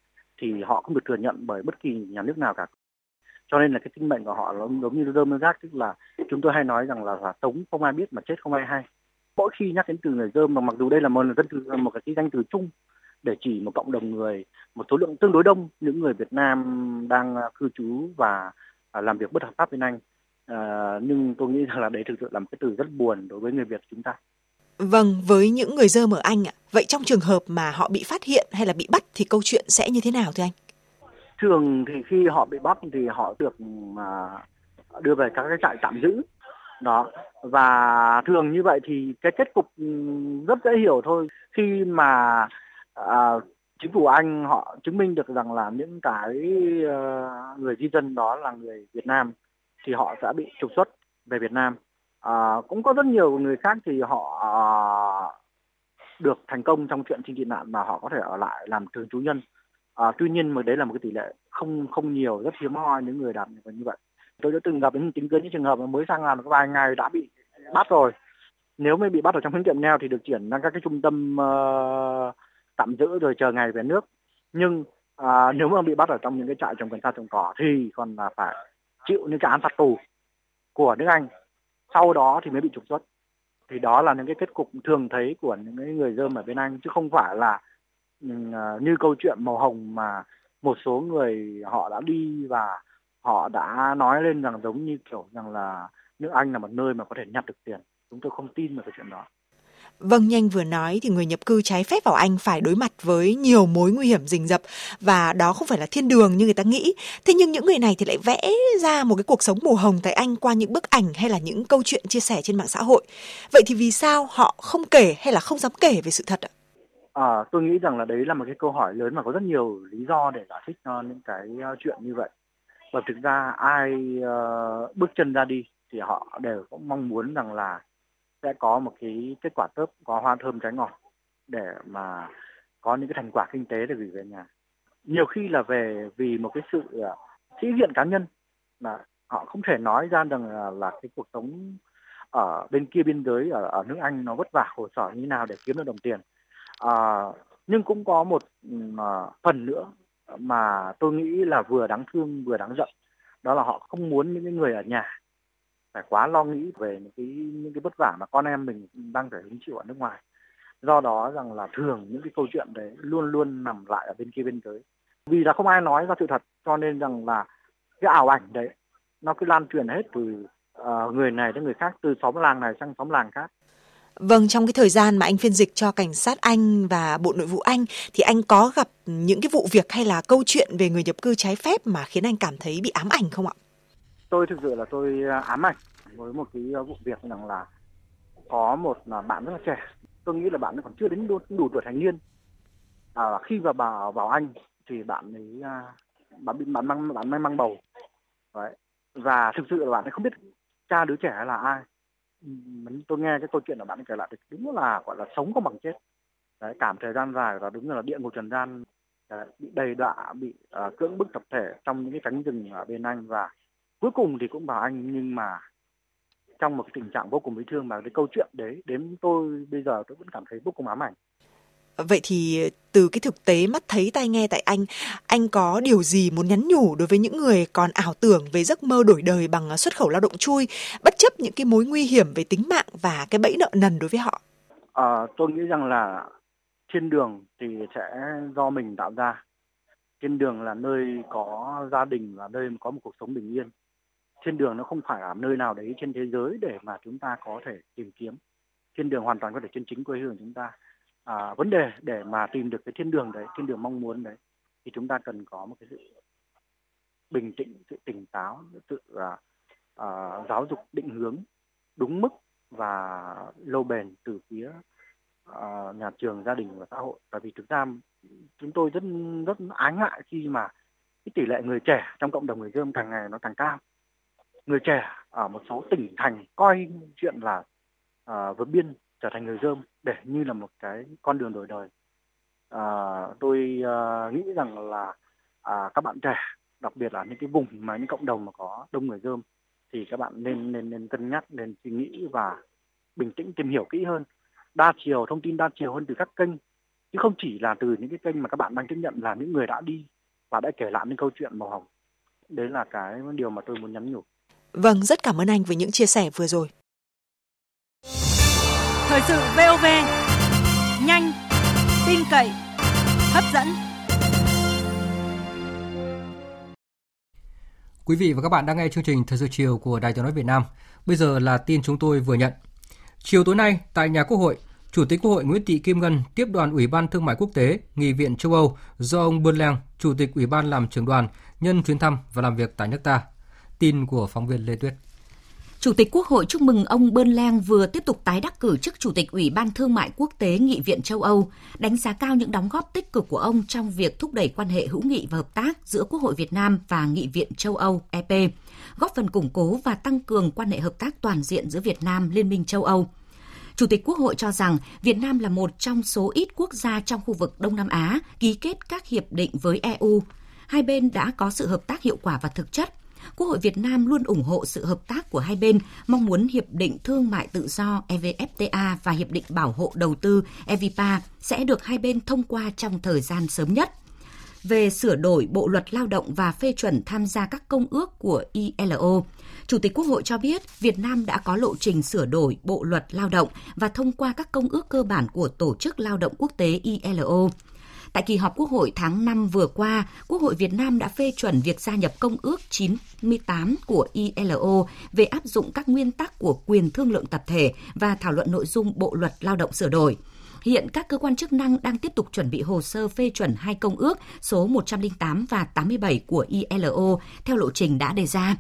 thì họ không được thừa nhận bởi bất kỳ nhà nước nào cả cho nên là cái sinh mệnh của họ nó giống như rơm rác tức là chúng tôi hay nói rằng là, là sống không ai biết mà chết không ai hay mỗi khi nhắc đến từ người dơm mà mặc dù đây là một dân từ một cái danh từ chung để chỉ một cộng đồng người một số lượng tương đối đông những người Việt Nam đang à, cư trú và à, làm việc bất hợp pháp bên Anh à, nhưng tôi nghĩ rằng là đấy thực sự là một cái từ rất buồn đối với người Việt chúng ta. Vâng, với những người dơm ở Anh ạ, vậy trong trường hợp mà họ bị phát hiện hay là bị bắt thì câu chuyện sẽ như thế nào thưa anh? Thường thì khi họ bị bắt thì họ được mà đưa về các cái trại tạm giữ. Đó. Và thường như vậy thì cái kết cục ừ, rất dễ hiểu thôi. Khi mà à, chính phủ Anh họ chứng minh được rằng là những cái uh, người di dân đó là người Việt Nam thì họ sẽ bị trục xuất về Việt Nam. À, cũng có rất nhiều người khác thì họ uh, được thành công trong chuyện xin tị nạn mà họ có thể ở lại làm thường trú nhân à, tuy nhiên mà đấy là một cái tỷ lệ không không nhiều rất hiếm hoi những người đạt như vậy. Tôi đã từng gặp những tính kiến những trường hợp mà mới sang làm được vài ngày đã bị bắt rồi. Nếu mới bị bắt ở trong những tiệm neo thì được chuyển sang các cái trung tâm uh, tạm giữ rồi chờ ngày về nước. Nhưng à, nếu mà bị bắt ở trong những cái trại trồng cần sa trồng cỏ thì còn là phải chịu những cái án phạt tù của nước Anh. Sau đó thì mới bị trục xuất. Thì đó là những cái kết cục thường thấy của những người dơm ở bên Anh chứ không phải là Ừ, à, như câu chuyện màu hồng mà một số người họ đã đi và họ đã nói lên rằng giống như kiểu rằng là nước Anh là một nơi mà có thể nhặt được tiền. Chúng tôi không tin vào cái chuyện đó. Vâng, nhanh vừa nói thì người nhập cư trái phép vào Anh phải đối mặt với nhiều mối nguy hiểm rình rập và đó không phải là thiên đường như người ta nghĩ. Thế nhưng những người này thì lại vẽ ra một cái cuộc sống màu hồng tại Anh qua những bức ảnh hay là những câu chuyện chia sẻ trên mạng xã hội. Vậy thì vì sao họ không kể hay là không dám kể về sự thật ạ? À, tôi nghĩ rằng là đấy là một cái câu hỏi lớn mà có rất nhiều lý do để giải thích cho những cái ờ, chuyện như vậy. Và thực ra ai uh, bước chân ra đi thì họ đều cũng mong muốn rằng là sẽ có một cái kết quả tốt có hoa thơm trái ngọt để mà có những cái thành quả kinh tế để gửi về nhà. Nhiều khi là về vì một cái sự uh, sĩ diện cá nhân là họ không thể nói ra rằng là, là cái cuộc sống ở bên kia biên giới ở, ở nước Anh nó vất vả khổ sở như nào để kiếm được đồng tiền à, nhưng cũng có một uh, phần nữa mà tôi nghĩ là vừa đáng thương vừa đáng giận. Đó là họ không muốn những người ở nhà phải quá lo nghĩ về những cái những cái vất vả mà con em mình đang phải hứng chịu ở nước ngoài. Do đó rằng là thường những cái câu chuyện đấy luôn luôn nằm lại ở bên kia biên giới vì là không ai nói ra sự thật cho nên rằng là cái ảo ảnh đấy nó cứ lan truyền hết từ uh, người này đến người khác từ xóm làng này sang xóm làng khác. Vâng, trong cái thời gian mà anh phiên dịch cho cảnh sát Anh và Bộ Nội vụ Anh thì anh có gặp những cái vụ việc hay là câu chuyện về người nhập cư trái phép mà khiến anh cảm thấy bị ám ảnh không ạ? Tôi thực sự là tôi à, ám ảnh với một cái à, vụ việc rằng là có một là bạn rất là trẻ, tôi nghĩ là bạn còn chưa đến đủ, đủ tuổi thành niên. À, khi vào vào vào Anh thì bạn ấy à, bạn bị bạn mang bạn mang bầu, Đấy. và thực sự là bạn ấy không biết cha đứa trẻ là ai tôi nghe cái câu chuyện của bạn kể lại thì đúng là gọi là sống không bằng chết. Đấy, cảm thời gian dài và đúng là địa ngục trần gian đấy, bị đầy đọa bị uh, cưỡng bức tập thể trong những cái cánh rừng ở bên anh. Và cuối cùng thì cũng vào anh nhưng mà trong một cái tình trạng vô cùng bị thương mà cái câu chuyện đấy đến tôi bây giờ tôi vẫn cảm thấy vô cùng ám ảnh. Vậy thì từ cái thực tế mắt thấy tai nghe tại anh, anh có điều gì muốn nhắn nhủ đối với những người còn ảo tưởng về giấc mơ đổi đời bằng xuất khẩu lao động chui, bất chấp những cái mối nguy hiểm về tính mạng và cái bẫy nợ nần đối với họ? À, tôi nghĩ rằng là thiên đường thì sẽ do mình tạo ra. Thiên đường là nơi có gia đình và nơi có một cuộc sống bình yên. Thiên đường nó không phải là nơi nào đấy trên thế giới để mà chúng ta có thể tìm kiếm. Thiên đường hoàn toàn có thể trên chính quê hương chúng ta à, vấn đề để mà tìm được cái thiên đường đấy thiên đường mong muốn đấy thì chúng ta cần có một cái sự bình tĩnh sự tỉnh táo sự à, à, giáo dục định hướng đúng mức và lâu bền từ phía à, nhà trường gia đình và xã hội. Tại vì thực ra chúng tôi rất rất ái ngại khi mà cái tỷ lệ người trẻ trong cộng đồng người dân càng ngày nó càng cao. Người trẻ ở một số tỉnh thành coi chuyện là à, vượt biên trở thành người dơm để như là một cái con đường đổi đời. À, tôi à, nghĩ rằng là à, các bạn trẻ đặc biệt là những cái vùng mà những cộng đồng mà có đông người dơm thì các bạn nên nên nên cân nhắc nên suy nghĩ và bình tĩnh tìm hiểu kỹ hơn. Đa chiều thông tin đa chiều hơn từ các kênh chứ không chỉ là từ những cái kênh mà các bạn đang tiếp nhận là những người đã đi và đã kể lại những câu chuyện màu hồng. Đấy là cái điều mà tôi muốn nhắn nhủ. Vâng, rất cảm ơn anh với những chia sẻ vừa rồi. Thời sự VOV nhanh, tin cậy, hấp dẫn. Quý vị và các bạn đang nghe chương trình Thời sự chiều của Đài Tiếng nói Việt Nam. Bây giờ là tin chúng tôi vừa nhận. Chiều tối nay tại nhà Quốc hội, Chủ tịch Quốc hội Nguyễn Thị Kim Ngân tiếp đoàn Ủy ban Thương mại Quốc tế, Nghị viện châu Âu do ông Bơn Leng, Chủ tịch Ủy ban làm trưởng đoàn, nhân chuyến thăm và làm việc tại nước ta. Tin của phóng viên Lê Tuyết. Chủ tịch Quốc hội chúc mừng ông Bơn Leng vừa tiếp tục tái đắc cử chức Chủ tịch Ủy ban Thương mại Quốc tế Nghị viện châu Âu, đánh giá cao những đóng góp tích cực của ông trong việc thúc đẩy quan hệ hữu nghị và hợp tác giữa Quốc hội Việt Nam và Nghị viện châu Âu EP, góp phần củng cố và tăng cường quan hệ hợp tác toàn diện giữa Việt Nam Liên minh châu Âu. Chủ tịch Quốc hội cho rằng Việt Nam là một trong số ít quốc gia trong khu vực Đông Nam Á ký kết các hiệp định với EU. Hai bên đã có sự hợp tác hiệu quả và thực chất. Quốc hội Việt Nam luôn ủng hộ sự hợp tác của hai bên, mong muốn Hiệp định Thương mại Tự do EVFTA và Hiệp định Bảo hộ Đầu tư EVPA sẽ được hai bên thông qua trong thời gian sớm nhất về sửa đổi Bộ luật Lao động và phê chuẩn tham gia các công ước của ILO. Chủ tịch Quốc hội cho biết Việt Nam đã có lộ trình sửa đổi Bộ luật Lao động và thông qua các công ước cơ bản của Tổ chức Lao động Quốc tế ILO. Tại kỳ họp Quốc hội tháng 5 vừa qua, Quốc hội Việt Nam đã phê chuẩn việc gia nhập Công ước 98 của ILO về áp dụng các nguyên tắc của quyền thương lượng tập thể và thảo luận nội dung Bộ luật Lao động sửa đổi. Hiện các cơ quan chức năng đang tiếp tục chuẩn bị hồ sơ phê chuẩn hai công ước số 108 và 87 của ILO theo lộ trình đã đề ra.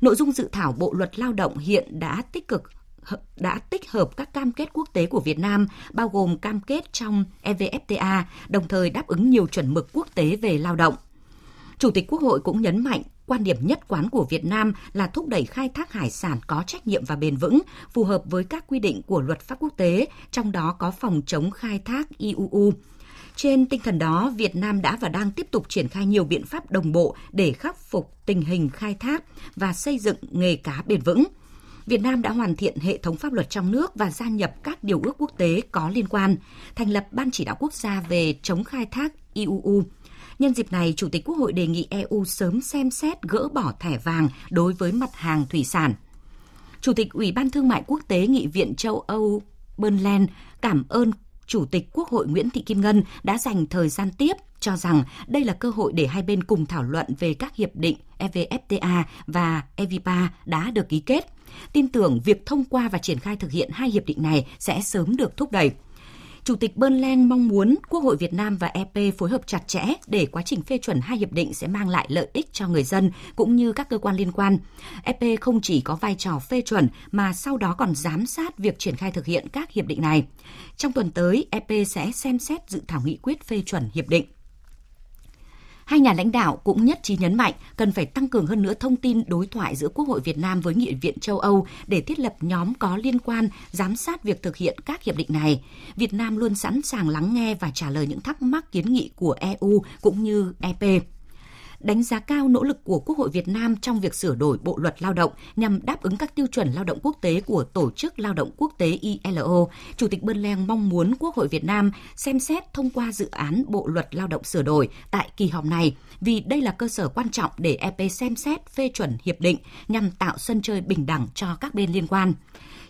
Nội dung dự thảo Bộ luật Lao động hiện đã tích cực đã tích hợp các cam kết quốc tế của Việt Nam, bao gồm cam kết trong EVFTA, đồng thời đáp ứng nhiều chuẩn mực quốc tế về lao động. Chủ tịch Quốc hội cũng nhấn mạnh quan điểm nhất quán của Việt Nam là thúc đẩy khai thác hải sản có trách nhiệm và bền vững, phù hợp với các quy định của luật pháp quốc tế, trong đó có phòng chống khai thác IUU. Trên tinh thần đó, Việt Nam đã và đang tiếp tục triển khai nhiều biện pháp đồng bộ để khắc phục tình hình khai thác và xây dựng nghề cá bền vững. Việt Nam đã hoàn thiện hệ thống pháp luật trong nước và gia nhập các điều ước quốc tế có liên quan, thành lập Ban chỉ đạo quốc gia về chống khai thác IUU. Nhân dịp này, Chủ tịch Quốc hội đề nghị EU sớm xem xét gỡ bỏ thẻ vàng đối với mặt hàng thủy sản. Chủ tịch Ủy ban Thương mại Quốc tế Nghị viện châu Âu Bernland cảm ơn Chủ tịch Quốc hội Nguyễn Thị Kim Ngân đã dành thời gian tiếp cho rằng đây là cơ hội để hai bên cùng thảo luận về các hiệp định EVFTA và EVPA đã được ký kết. Tin tưởng việc thông qua và triển khai thực hiện hai hiệp định này sẽ sớm được thúc đẩy. Chủ tịch Bơn Leng mong muốn Quốc hội Việt Nam và EP phối hợp chặt chẽ để quá trình phê chuẩn hai hiệp định sẽ mang lại lợi ích cho người dân cũng như các cơ quan liên quan. EP không chỉ có vai trò phê chuẩn mà sau đó còn giám sát việc triển khai thực hiện các hiệp định này. Trong tuần tới, EP sẽ xem xét dự thảo nghị quyết phê chuẩn hiệp định. Hai nhà lãnh đạo cũng nhất trí nhấn mạnh cần phải tăng cường hơn nữa thông tin đối thoại giữa Quốc hội Việt Nam với Nghị viện châu Âu để thiết lập nhóm có liên quan, giám sát việc thực hiện các hiệp định này. Việt Nam luôn sẵn sàng lắng nghe và trả lời những thắc mắc kiến nghị của EU cũng như EP đánh giá cao nỗ lực của Quốc hội Việt Nam trong việc sửa đổi Bộ luật Lao động nhằm đáp ứng các tiêu chuẩn lao động quốc tế của Tổ chức Lao động Quốc tế ILO. Chủ tịch Bơn Leng mong muốn Quốc hội Việt Nam xem xét thông qua dự án Bộ luật Lao động sửa đổi tại kỳ họp này, vì đây là cơ sở quan trọng để EP xem xét phê chuẩn hiệp định nhằm tạo sân chơi bình đẳng cho các bên liên quan.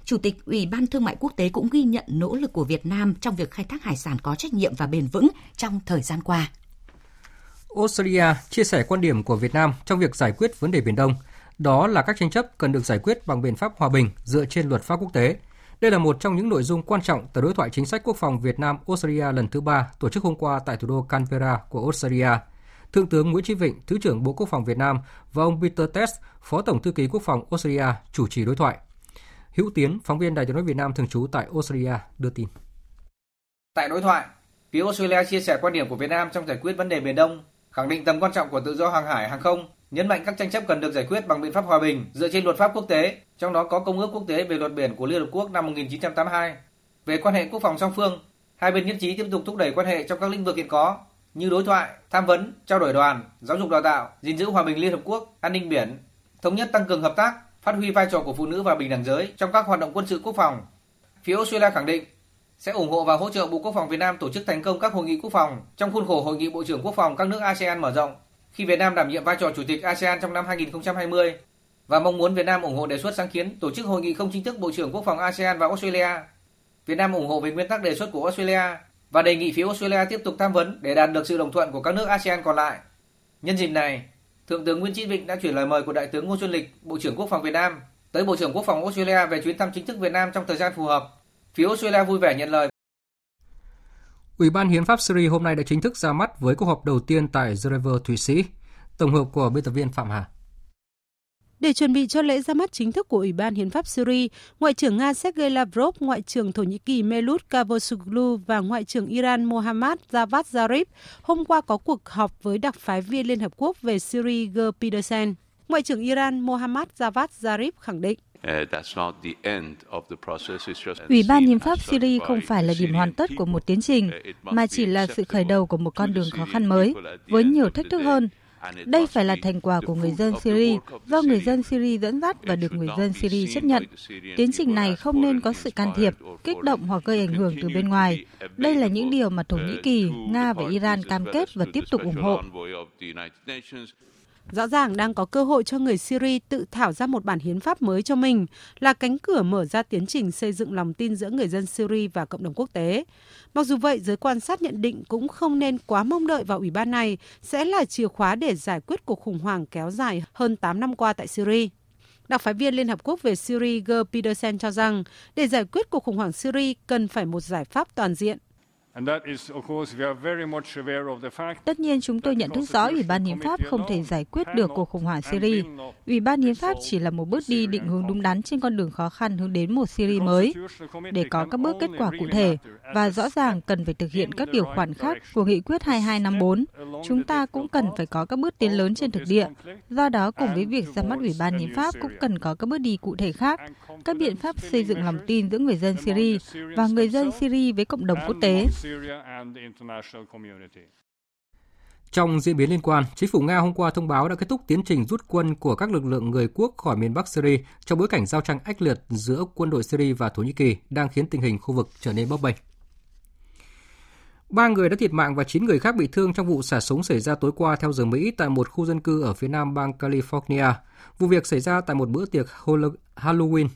Chủ tịch Ủy ban Thương mại Quốc tế cũng ghi nhận nỗ lực của Việt Nam trong việc khai thác hải sản có trách nhiệm và bền vững trong thời gian qua. Australia chia sẻ quan điểm của Việt Nam trong việc giải quyết vấn đề Biển Đông. Đó là các tranh chấp cần được giải quyết bằng biện pháp hòa bình dựa trên luật pháp quốc tế. Đây là một trong những nội dung quan trọng tại đối thoại chính sách quốc phòng Việt Nam Australia lần thứ ba tổ chức hôm qua tại thủ đô Canberra của Australia. Thượng tướng Nguyễn Chí Vịnh, Thứ trưởng Bộ Quốc phòng Việt Nam và ông Peter Test, Phó Tổng thư ký Quốc phòng Australia chủ trì đối thoại. Hữu Tiến, phóng viên Đài tiếng nói Việt Nam thường trú tại Australia đưa tin. Tại đối thoại, phía Australia chia sẻ quan điểm của Việt Nam trong giải quyết vấn đề Biển Đông khẳng định tầm quan trọng của tự do hàng hải hàng không, nhấn mạnh các tranh chấp cần được giải quyết bằng biện pháp hòa bình dựa trên luật pháp quốc tế, trong đó có Công ước quốc tế về luật biển của Liên Hợp Quốc năm 1982. Về quan hệ quốc phòng song phương, hai bên nhất trí tiếp tục thúc đẩy quan hệ trong các lĩnh vực hiện có, như đối thoại, tham vấn, trao đổi đoàn, giáo dục đào tạo, gìn giữ hòa bình Liên Hợp Quốc, an ninh biển, thống nhất tăng cường hợp tác, phát huy vai trò của phụ nữ và bình đẳng giới trong các hoạt động quân sự quốc phòng. Phía Australia khẳng định sẽ ủng hộ và hỗ trợ Bộ Quốc phòng Việt Nam tổ chức thành công các hội nghị quốc phòng trong khuôn khổ Hội nghị Bộ trưởng Quốc phòng các nước ASEAN mở rộng khi Việt Nam đảm nhiệm vai trò chủ tịch ASEAN trong năm 2020 và mong muốn Việt Nam ủng hộ đề xuất sáng kiến tổ chức hội nghị không chính thức Bộ trưởng Quốc phòng ASEAN và Australia. Việt Nam ủng hộ về nguyên tắc đề xuất của Australia và đề nghị phía Australia tiếp tục tham vấn để đạt được sự đồng thuận của các nước ASEAN còn lại. Nhân dịp này, Thượng tướng Nguyễn Chí Vịnh đã chuyển lời mời của Đại tướng Ngô Xuân Lịch, Bộ trưởng Quốc phòng Việt Nam tới Bộ trưởng Quốc phòng Australia về chuyến thăm chính thức Việt Nam trong thời gian phù hợp. Phía Australia vui vẻ nhận lời. Ủy ban Hiến pháp Syria hôm nay đã chính thức ra mắt với cuộc họp đầu tiên tại Geneva, Thụy Sĩ. Tổng hợp của biên tập viên Phạm Hà. Để chuẩn bị cho lễ ra mắt chính thức của Ủy ban Hiến pháp Syria, Ngoại trưởng Nga Sergei Lavrov, Ngoại trưởng Thổ Nhĩ Kỳ Mevlut Cavusoglu và Ngoại trưởng Iran Mohammad Javad Zarif hôm qua có cuộc họp với đặc phái viên Liên Hợp Quốc về Syria Geir Pedersen. Ngoại trưởng Iran Mohammad Javad Zarif khẳng định Ủy ban Hiến pháp Syria không phải là điểm hoàn tất của một tiến trình, mà chỉ là sự khởi đầu của một con đường khó khăn mới, với nhiều thách thức hơn. Đây phải là thành quả của người dân Syria, do người dân Syria dẫn dắt và được người dân Syria chấp nhận. Tiến trình này không nên có sự can thiệp, kích động hoặc gây ảnh hưởng từ bên ngoài. Đây là những điều mà Thổ Nhĩ Kỳ, Nga và Iran cam kết và tiếp tục ủng hộ. Rõ ràng đang có cơ hội cho người Syria tự thảo ra một bản hiến pháp mới cho mình, là cánh cửa mở ra tiến trình xây dựng lòng tin giữa người dân Syria và cộng đồng quốc tế. Mặc dù vậy, giới quan sát nhận định cũng không nên quá mong đợi vào ủy ban này sẽ là chìa khóa để giải quyết cuộc khủng hoảng kéo dài hơn 8 năm qua tại Syria. Đặc phái viên Liên Hợp Quốc về Syria G. Peterson cho rằng, để giải quyết cuộc khủng hoảng Syria cần phải một giải pháp toàn diện. Tất nhiên chúng tôi nhận thức rõ Ủy ban Hiến pháp không thể giải quyết được cuộc khủng hoảng Syria. Ủy ban Hiến pháp chỉ là một bước đi định hướng đúng đắn trên con đường khó khăn hướng đến một Syria mới. Để có các bước kết quả cụ thể và rõ ràng cần phải thực hiện các điều khoản khác của Nghị quyết 2254, chúng ta cũng cần phải có các bước tiến lớn trên thực địa. Do đó, cùng với việc ra mắt Ủy ban Hiến pháp cũng cần có các bước đi cụ thể khác, các biện pháp xây dựng lòng tin giữa người dân Syria và người dân Syria với cộng đồng quốc tế. Trong diễn biến liên quan, chính phủ Nga hôm qua thông báo đã kết thúc tiến trình rút quân của các lực lượng người quốc khỏi miền Bắc Syria trong bối cảnh giao tranh ách liệt giữa quân đội Syria và Thổ Nhĩ Kỳ đang khiến tình hình khu vực trở nên bấp bênh. Ba người đã thiệt mạng và 9 người khác bị thương trong vụ xả súng xảy ra tối qua theo giờ Mỹ tại một khu dân cư ở phía nam bang California. Vụ việc xảy ra tại một bữa tiệc Halloween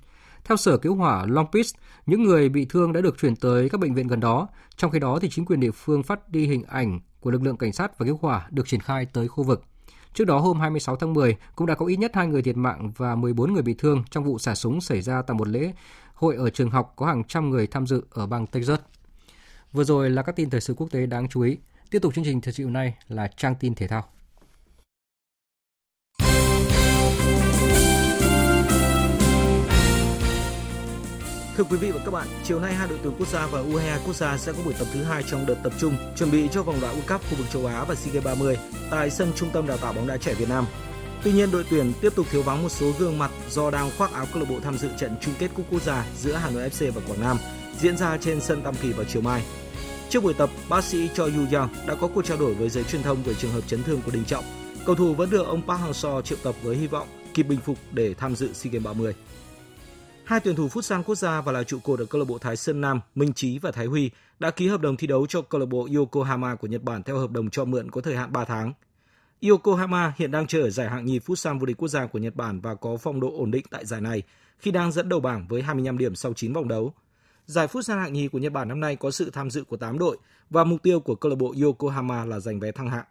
theo Sở Cứu hỏa Long Beach, những người bị thương đã được chuyển tới các bệnh viện gần đó. Trong khi đó, thì chính quyền địa phương phát đi hình ảnh của lực lượng cảnh sát và cứu hỏa được triển khai tới khu vực. Trước đó hôm 26 tháng 10 cũng đã có ít nhất 2 người thiệt mạng và 14 người bị thương trong vụ xả súng xảy ra tại một lễ hội ở trường học có hàng trăm người tham dự ở bang Texas. Vừa rồi là các tin thời sự quốc tế đáng chú ý. Tiếp tục chương trình thời sự nay là trang tin thể thao. Thưa quý vị và các bạn, chiều nay hai đội tuyển quốc gia và U22 quốc gia sẽ có buổi tập thứ hai trong đợt tập trung chuẩn bị cho vòng loại World Cup khu vực châu Á và SEA Games 30 tại sân Trung tâm Đào tạo bóng đá trẻ Việt Nam. Tuy nhiên, đội tuyển tiếp tục thiếu vắng một số gương mặt do đang khoác áo câu lạc bộ tham dự trận chung kết cúp quốc gia giữa Hà Nội FC và Quảng Nam diễn ra trên sân Tam Kỳ vào chiều mai. Trước buổi tập, bác sĩ Cho Yu Yang đã có cuộc trao đổi với giới truyền thông về trường hợp chấn thương của Đình Trọng. Cầu thủ vẫn được ông Park Hang-seo triệu tập với hy vọng kịp bình phục để tham dự SEA Games 30. Hai tuyển thủ Futsal quốc gia và là trụ cột ở câu lạc bộ Thái Sơn Nam, Minh Chí và Thái Huy đã ký hợp đồng thi đấu cho câu lạc bộ Yokohama của Nhật Bản theo hợp đồng cho mượn có thời hạn 3 tháng. Yokohama hiện đang chơi ở giải hạng nhì Futsal vô địch quốc gia của Nhật Bản và có phong độ ổn định tại giải này khi đang dẫn đầu bảng với 25 điểm sau 9 vòng đấu. Giải Futsal hạng nhì của Nhật Bản năm nay có sự tham dự của 8 đội và mục tiêu của câu lạc bộ Yokohama là giành vé thăng hạng.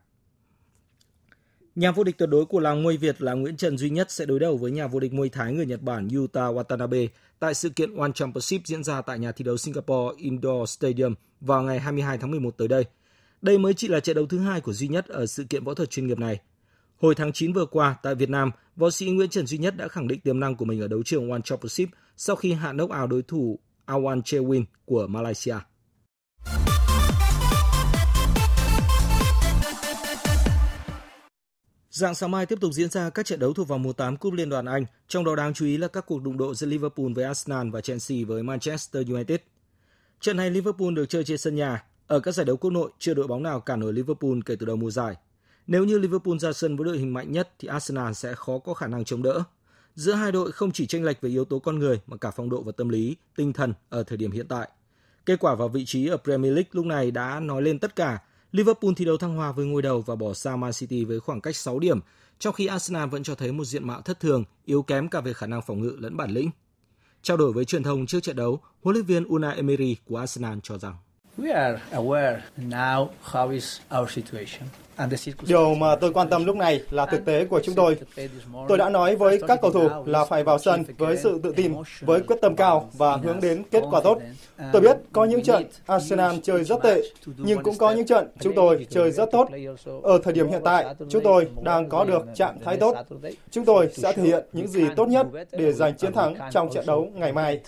Nhà vô địch tuyệt đối của làng muay Việt là Nguyễn Trần Duy Nhất sẽ đối đầu với nhà vô địch muay Thái người Nhật Bản Yuta Watanabe tại sự kiện One Championship diễn ra tại nhà thi đấu Singapore Indoor Stadium vào ngày 22 tháng 11 tới đây. Đây mới chỉ là trận đấu thứ hai của Duy Nhất ở sự kiện võ thuật chuyên nghiệp này. Hồi tháng 9 vừa qua tại Việt Nam, võ sĩ Nguyễn Trần Duy Nhất đã khẳng định tiềm năng của mình ở đấu trường One Championship sau khi hạ nốc áo đối thủ Awan Chewin của Malaysia. Dạng sáng mai tiếp tục diễn ra các trận đấu thuộc vòng 1/8 Cúp Liên đoàn Anh, trong đó đáng chú ý là các cuộc đụng độ giữa Liverpool với Arsenal và Chelsea với Manchester United. Trận này Liverpool được chơi trên sân nhà, Ở các giải đấu quốc nội, chưa đội bóng nào cản nổi Liverpool kể từ đầu mùa giải. Nếu như Liverpool ra sân với đội hình mạnh nhất thì Arsenal sẽ khó có khả năng chống đỡ. Giữa hai đội không chỉ tranh lệch về yếu tố con người mà cả phong độ và tâm lý, tinh thần ở thời điểm hiện tại. Kết quả vào vị trí ở Premier League lúc này đã nói lên tất cả. Liverpool thi đấu thăng hòa với ngôi đầu và bỏ xa Man City với khoảng cách 6 điểm, trong khi Arsenal vẫn cho thấy một diện mạo thất thường, yếu kém cả về khả năng phòng ngự lẫn bản lĩnh. Trao đổi với truyền thông trước trận đấu, huấn luyện viên Unai Emery của Arsenal cho rằng We are aware now how is our situation. Điều mà tôi quan tâm lúc này là thực tế của chúng tôi. Tôi đã nói với các cầu thủ là phải vào sân với sự tự tin, với quyết tâm cao và hướng đến kết quả tốt. Tôi biết có những trận Arsenal chơi rất tệ, nhưng cũng có những trận chúng tôi chơi rất tốt. Ở thời điểm hiện tại, chúng tôi đang có được trạng thái tốt. Chúng tôi sẽ thể hiện những gì tốt nhất để giành chiến thắng trong trận đấu ngày mai.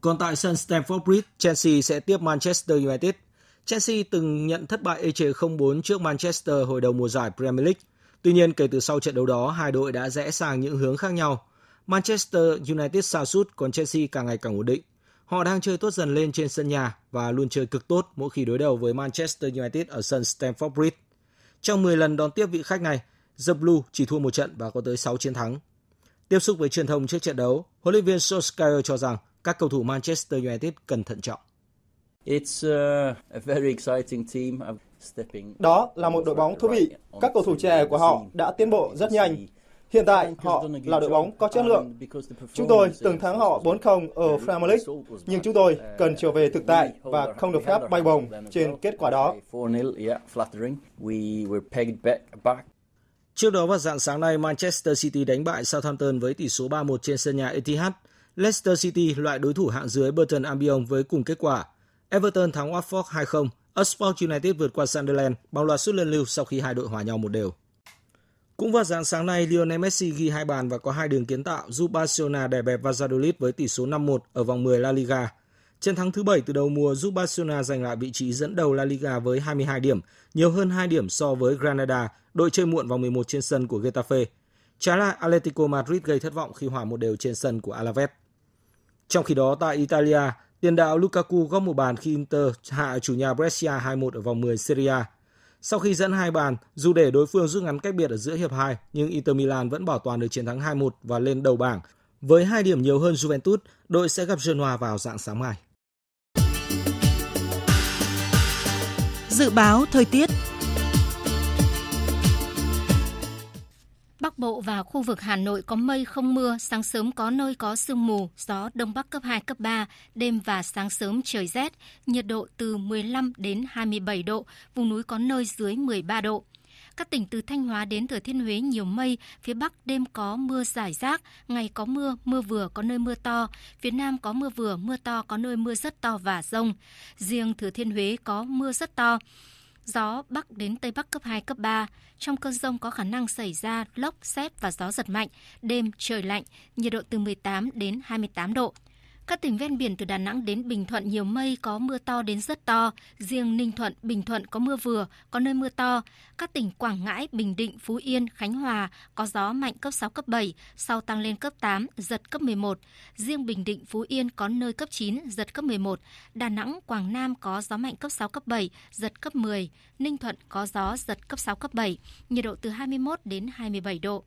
Còn tại sân Stamford Bridge, Chelsea sẽ tiếp Manchester United. Chelsea từng nhận thất bại ê chề 0-4 trước Manchester hồi đầu mùa giải Premier League. Tuy nhiên, kể từ sau trận đấu đó, hai đội đã rẽ sang những hướng khác nhau. Manchester United sa sút, còn Chelsea càng ngày càng ổn định. Họ đang chơi tốt dần lên trên sân nhà và luôn chơi cực tốt mỗi khi đối đầu với Manchester United ở sân Stamford Bridge. Trong 10 lần đón tiếp vị khách này, The Blue chỉ thua một trận và có tới 6 chiến thắng. Tiếp xúc với truyền thông trước trận đấu, huấn luyện viên Solskjaer cho rằng các cầu thủ Manchester United cần thận trọng. Đó là một đội bóng thú vị. Các cầu thủ trẻ của họ đã tiến bộ rất nhanh. Hiện tại, họ là đội bóng có chất lượng. Chúng tôi từng thắng họ 4-0 ở Premier League, nhưng chúng tôi cần trở về thực tại và không được phép bay bồng trên kết quả đó. Trước đó vào dạng sáng nay, Manchester City đánh bại Southampton với tỷ số 3-1 trên sân nhà Etihad. Leicester City loại đối thủ hạng dưới Burton Albion với cùng kết quả. Everton thắng Watford 2-0. Oxford United vượt qua Sunderland bằng loạt sút lên lưu sau khi hai đội hòa nhau một đều. Cũng vào dạng sáng nay, Lionel Messi ghi hai bàn và có hai đường kiến tạo giúp Barcelona đè bẹp Valladolid với tỷ số 5-1 ở vòng 10 La Liga. Chiến thắng thứ bảy từ đầu mùa giúp Barcelona giành lại vị trí dẫn đầu La Liga với 22 điểm, nhiều hơn 2 điểm so với Granada, đội chơi muộn vòng 11 trên sân của Getafe. Trái lại, Atletico Madrid gây thất vọng khi hòa một đều trên sân của Alaves. Trong khi đó, tại Italia, tiền đạo Lukaku góp một bàn khi Inter hạ chủ nhà Brescia 2-1 ở vòng 10 Serie A. Sau khi dẫn hai bàn, dù để đối phương rút ngắn cách biệt ở giữa hiệp 2, nhưng Inter Milan vẫn bảo toàn được chiến thắng 2-1 và lên đầu bảng. Với hai điểm nhiều hơn Juventus, đội sẽ gặp Genoa vào dạng sáng mai. Dự báo thời tiết Bắc Bộ và khu vực Hà Nội có mây không mưa, sáng sớm có nơi có sương mù, gió đông bắc cấp 2, cấp 3, đêm và sáng sớm trời rét, nhiệt độ từ 15 đến 27 độ, vùng núi có nơi dưới 13 độ. Các tỉnh từ Thanh Hóa đến Thừa Thiên Huế nhiều mây, phía Bắc đêm có mưa rải rác, ngày có mưa, mưa vừa có nơi mưa to, phía Nam có mưa vừa, mưa to có nơi mưa rất to và rông. Riêng Thừa Thiên Huế có mưa rất to. Gió Bắc đến Tây Bắc cấp 2, cấp 3. Trong cơn rông có khả năng xảy ra lốc, xét và gió giật mạnh. Đêm trời lạnh, nhiệt độ từ 18 đến 28 độ. Các tỉnh ven biển từ Đà Nẵng đến Bình Thuận nhiều mây có mưa to đến rất to, riêng Ninh Thuận, Bình Thuận có mưa vừa, có nơi mưa to. Các tỉnh Quảng Ngãi, Bình Định, Phú Yên, Khánh Hòa có gió mạnh cấp 6 cấp 7, sau tăng lên cấp 8, giật cấp 11. Riêng Bình Định, Phú Yên có nơi cấp 9, giật cấp 11. Đà Nẵng, Quảng Nam có gió mạnh cấp 6 cấp 7, giật cấp 10. Ninh Thuận có gió giật cấp 6 cấp 7, nhiệt độ từ 21 đến 27 độ.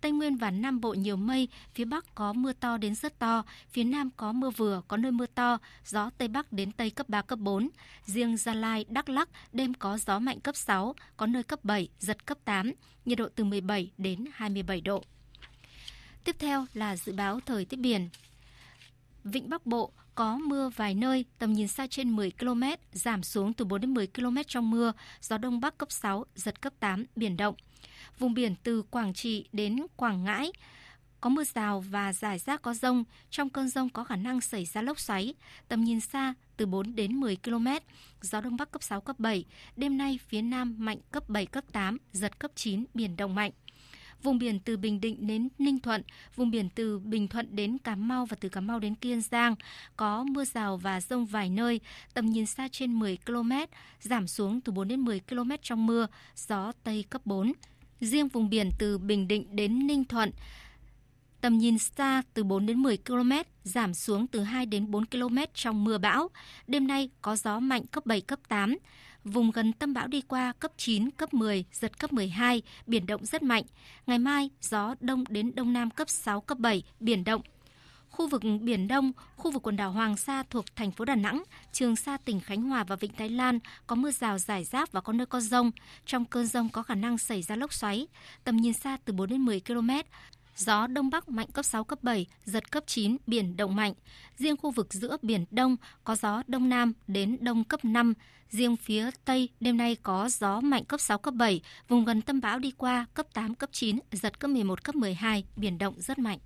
Tây Nguyên và Nam Bộ nhiều mây, phía Bắc có mưa to đến rất to, phía Nam có mưa vừa, có nơi mưa to, gió Tây Bắc đến Tây cấp 3, cấp 4. Riêng Gia Lai, Đắk Lắc, đêm có gió mạnh cấp 6, có nơi cấp 7, giật cấp 8, nhiệt độ từ 17 đến 27 độ. Tiếp theo là dự báo thời tiết biển. Vịnh Bắc Bộ có mưa vài nơi, tầm nhìn xa trên 10 km, giảm xuống từ 4 đến 10 km trong mưa, gió Đông Bắc cấp 6, giật cấp 8, biển động. Vùng biển từ Quảng Trị đến Quảng Ngãi có mưa rào và rải rác có rông. Trong cơn rông có khả năng xảy ra lốc xoáy. Tầm nhìn xa từ 4 đến 10 km. Gió Đông Bắc cấp 6, cấp 7. Đêm nay phía Nam mạnh cấp 7, cấp 8, giật cấp 9, biển động mạnh. Vùng biển từ Bình Định đến Ninh Thuận, vùng biển từ Bình Thuận đến Cà Mau và từ Cà Mau đến Kiên Giang có mưa rào và rông vài nơi, tầm nhìn xa trên 10 km, giảm xuống từ 4 đến 10 km trong mưa, gió Tây cấp 4. Riêng vùng biển từ Bình Định đến Ninh Thuận, tầm nhìn xa từ 4 đến 10 km, giảm xuống từ 2 đến 4 km trong mưa bão. Đêm nay có gió mạnh cấp 7, cấp 8. Vùng gần tâm bão đi qua cấp 9, cấp 10, giật cấp 12, biển động rất mạnh. Ngày mai, gió đông đến đông nam cấp 6, cấp 7, biển động. Khu vực Biển Đông, khu vực quần đảo Hoàng Sa thuộc thành phố Đà Nẵng, Trường Sa tỉnh Khánh Hòa và Vịnh Thái Lan có mưa rào rải rác và có nơi có rông. Trong cơn rông có khả năng xảy ra lốc xoáy, tầm nhìn xa từ 4 đến 10 km. Gió Đông Bắc mạnh cấp 6, cấp 7, giật cấp 9, biển động mạnh. Riêng khu vực giữa Biển Đông có gió Đông Nam đến Đông cấp 5. Riêng phía Tây đêm nay có gió mạnh cấp 6, cấp 7, vùng gần tâm bão đi qua cấp 8, cấp 9, giật cấp 11, cấp 12, biển động rất mạnh.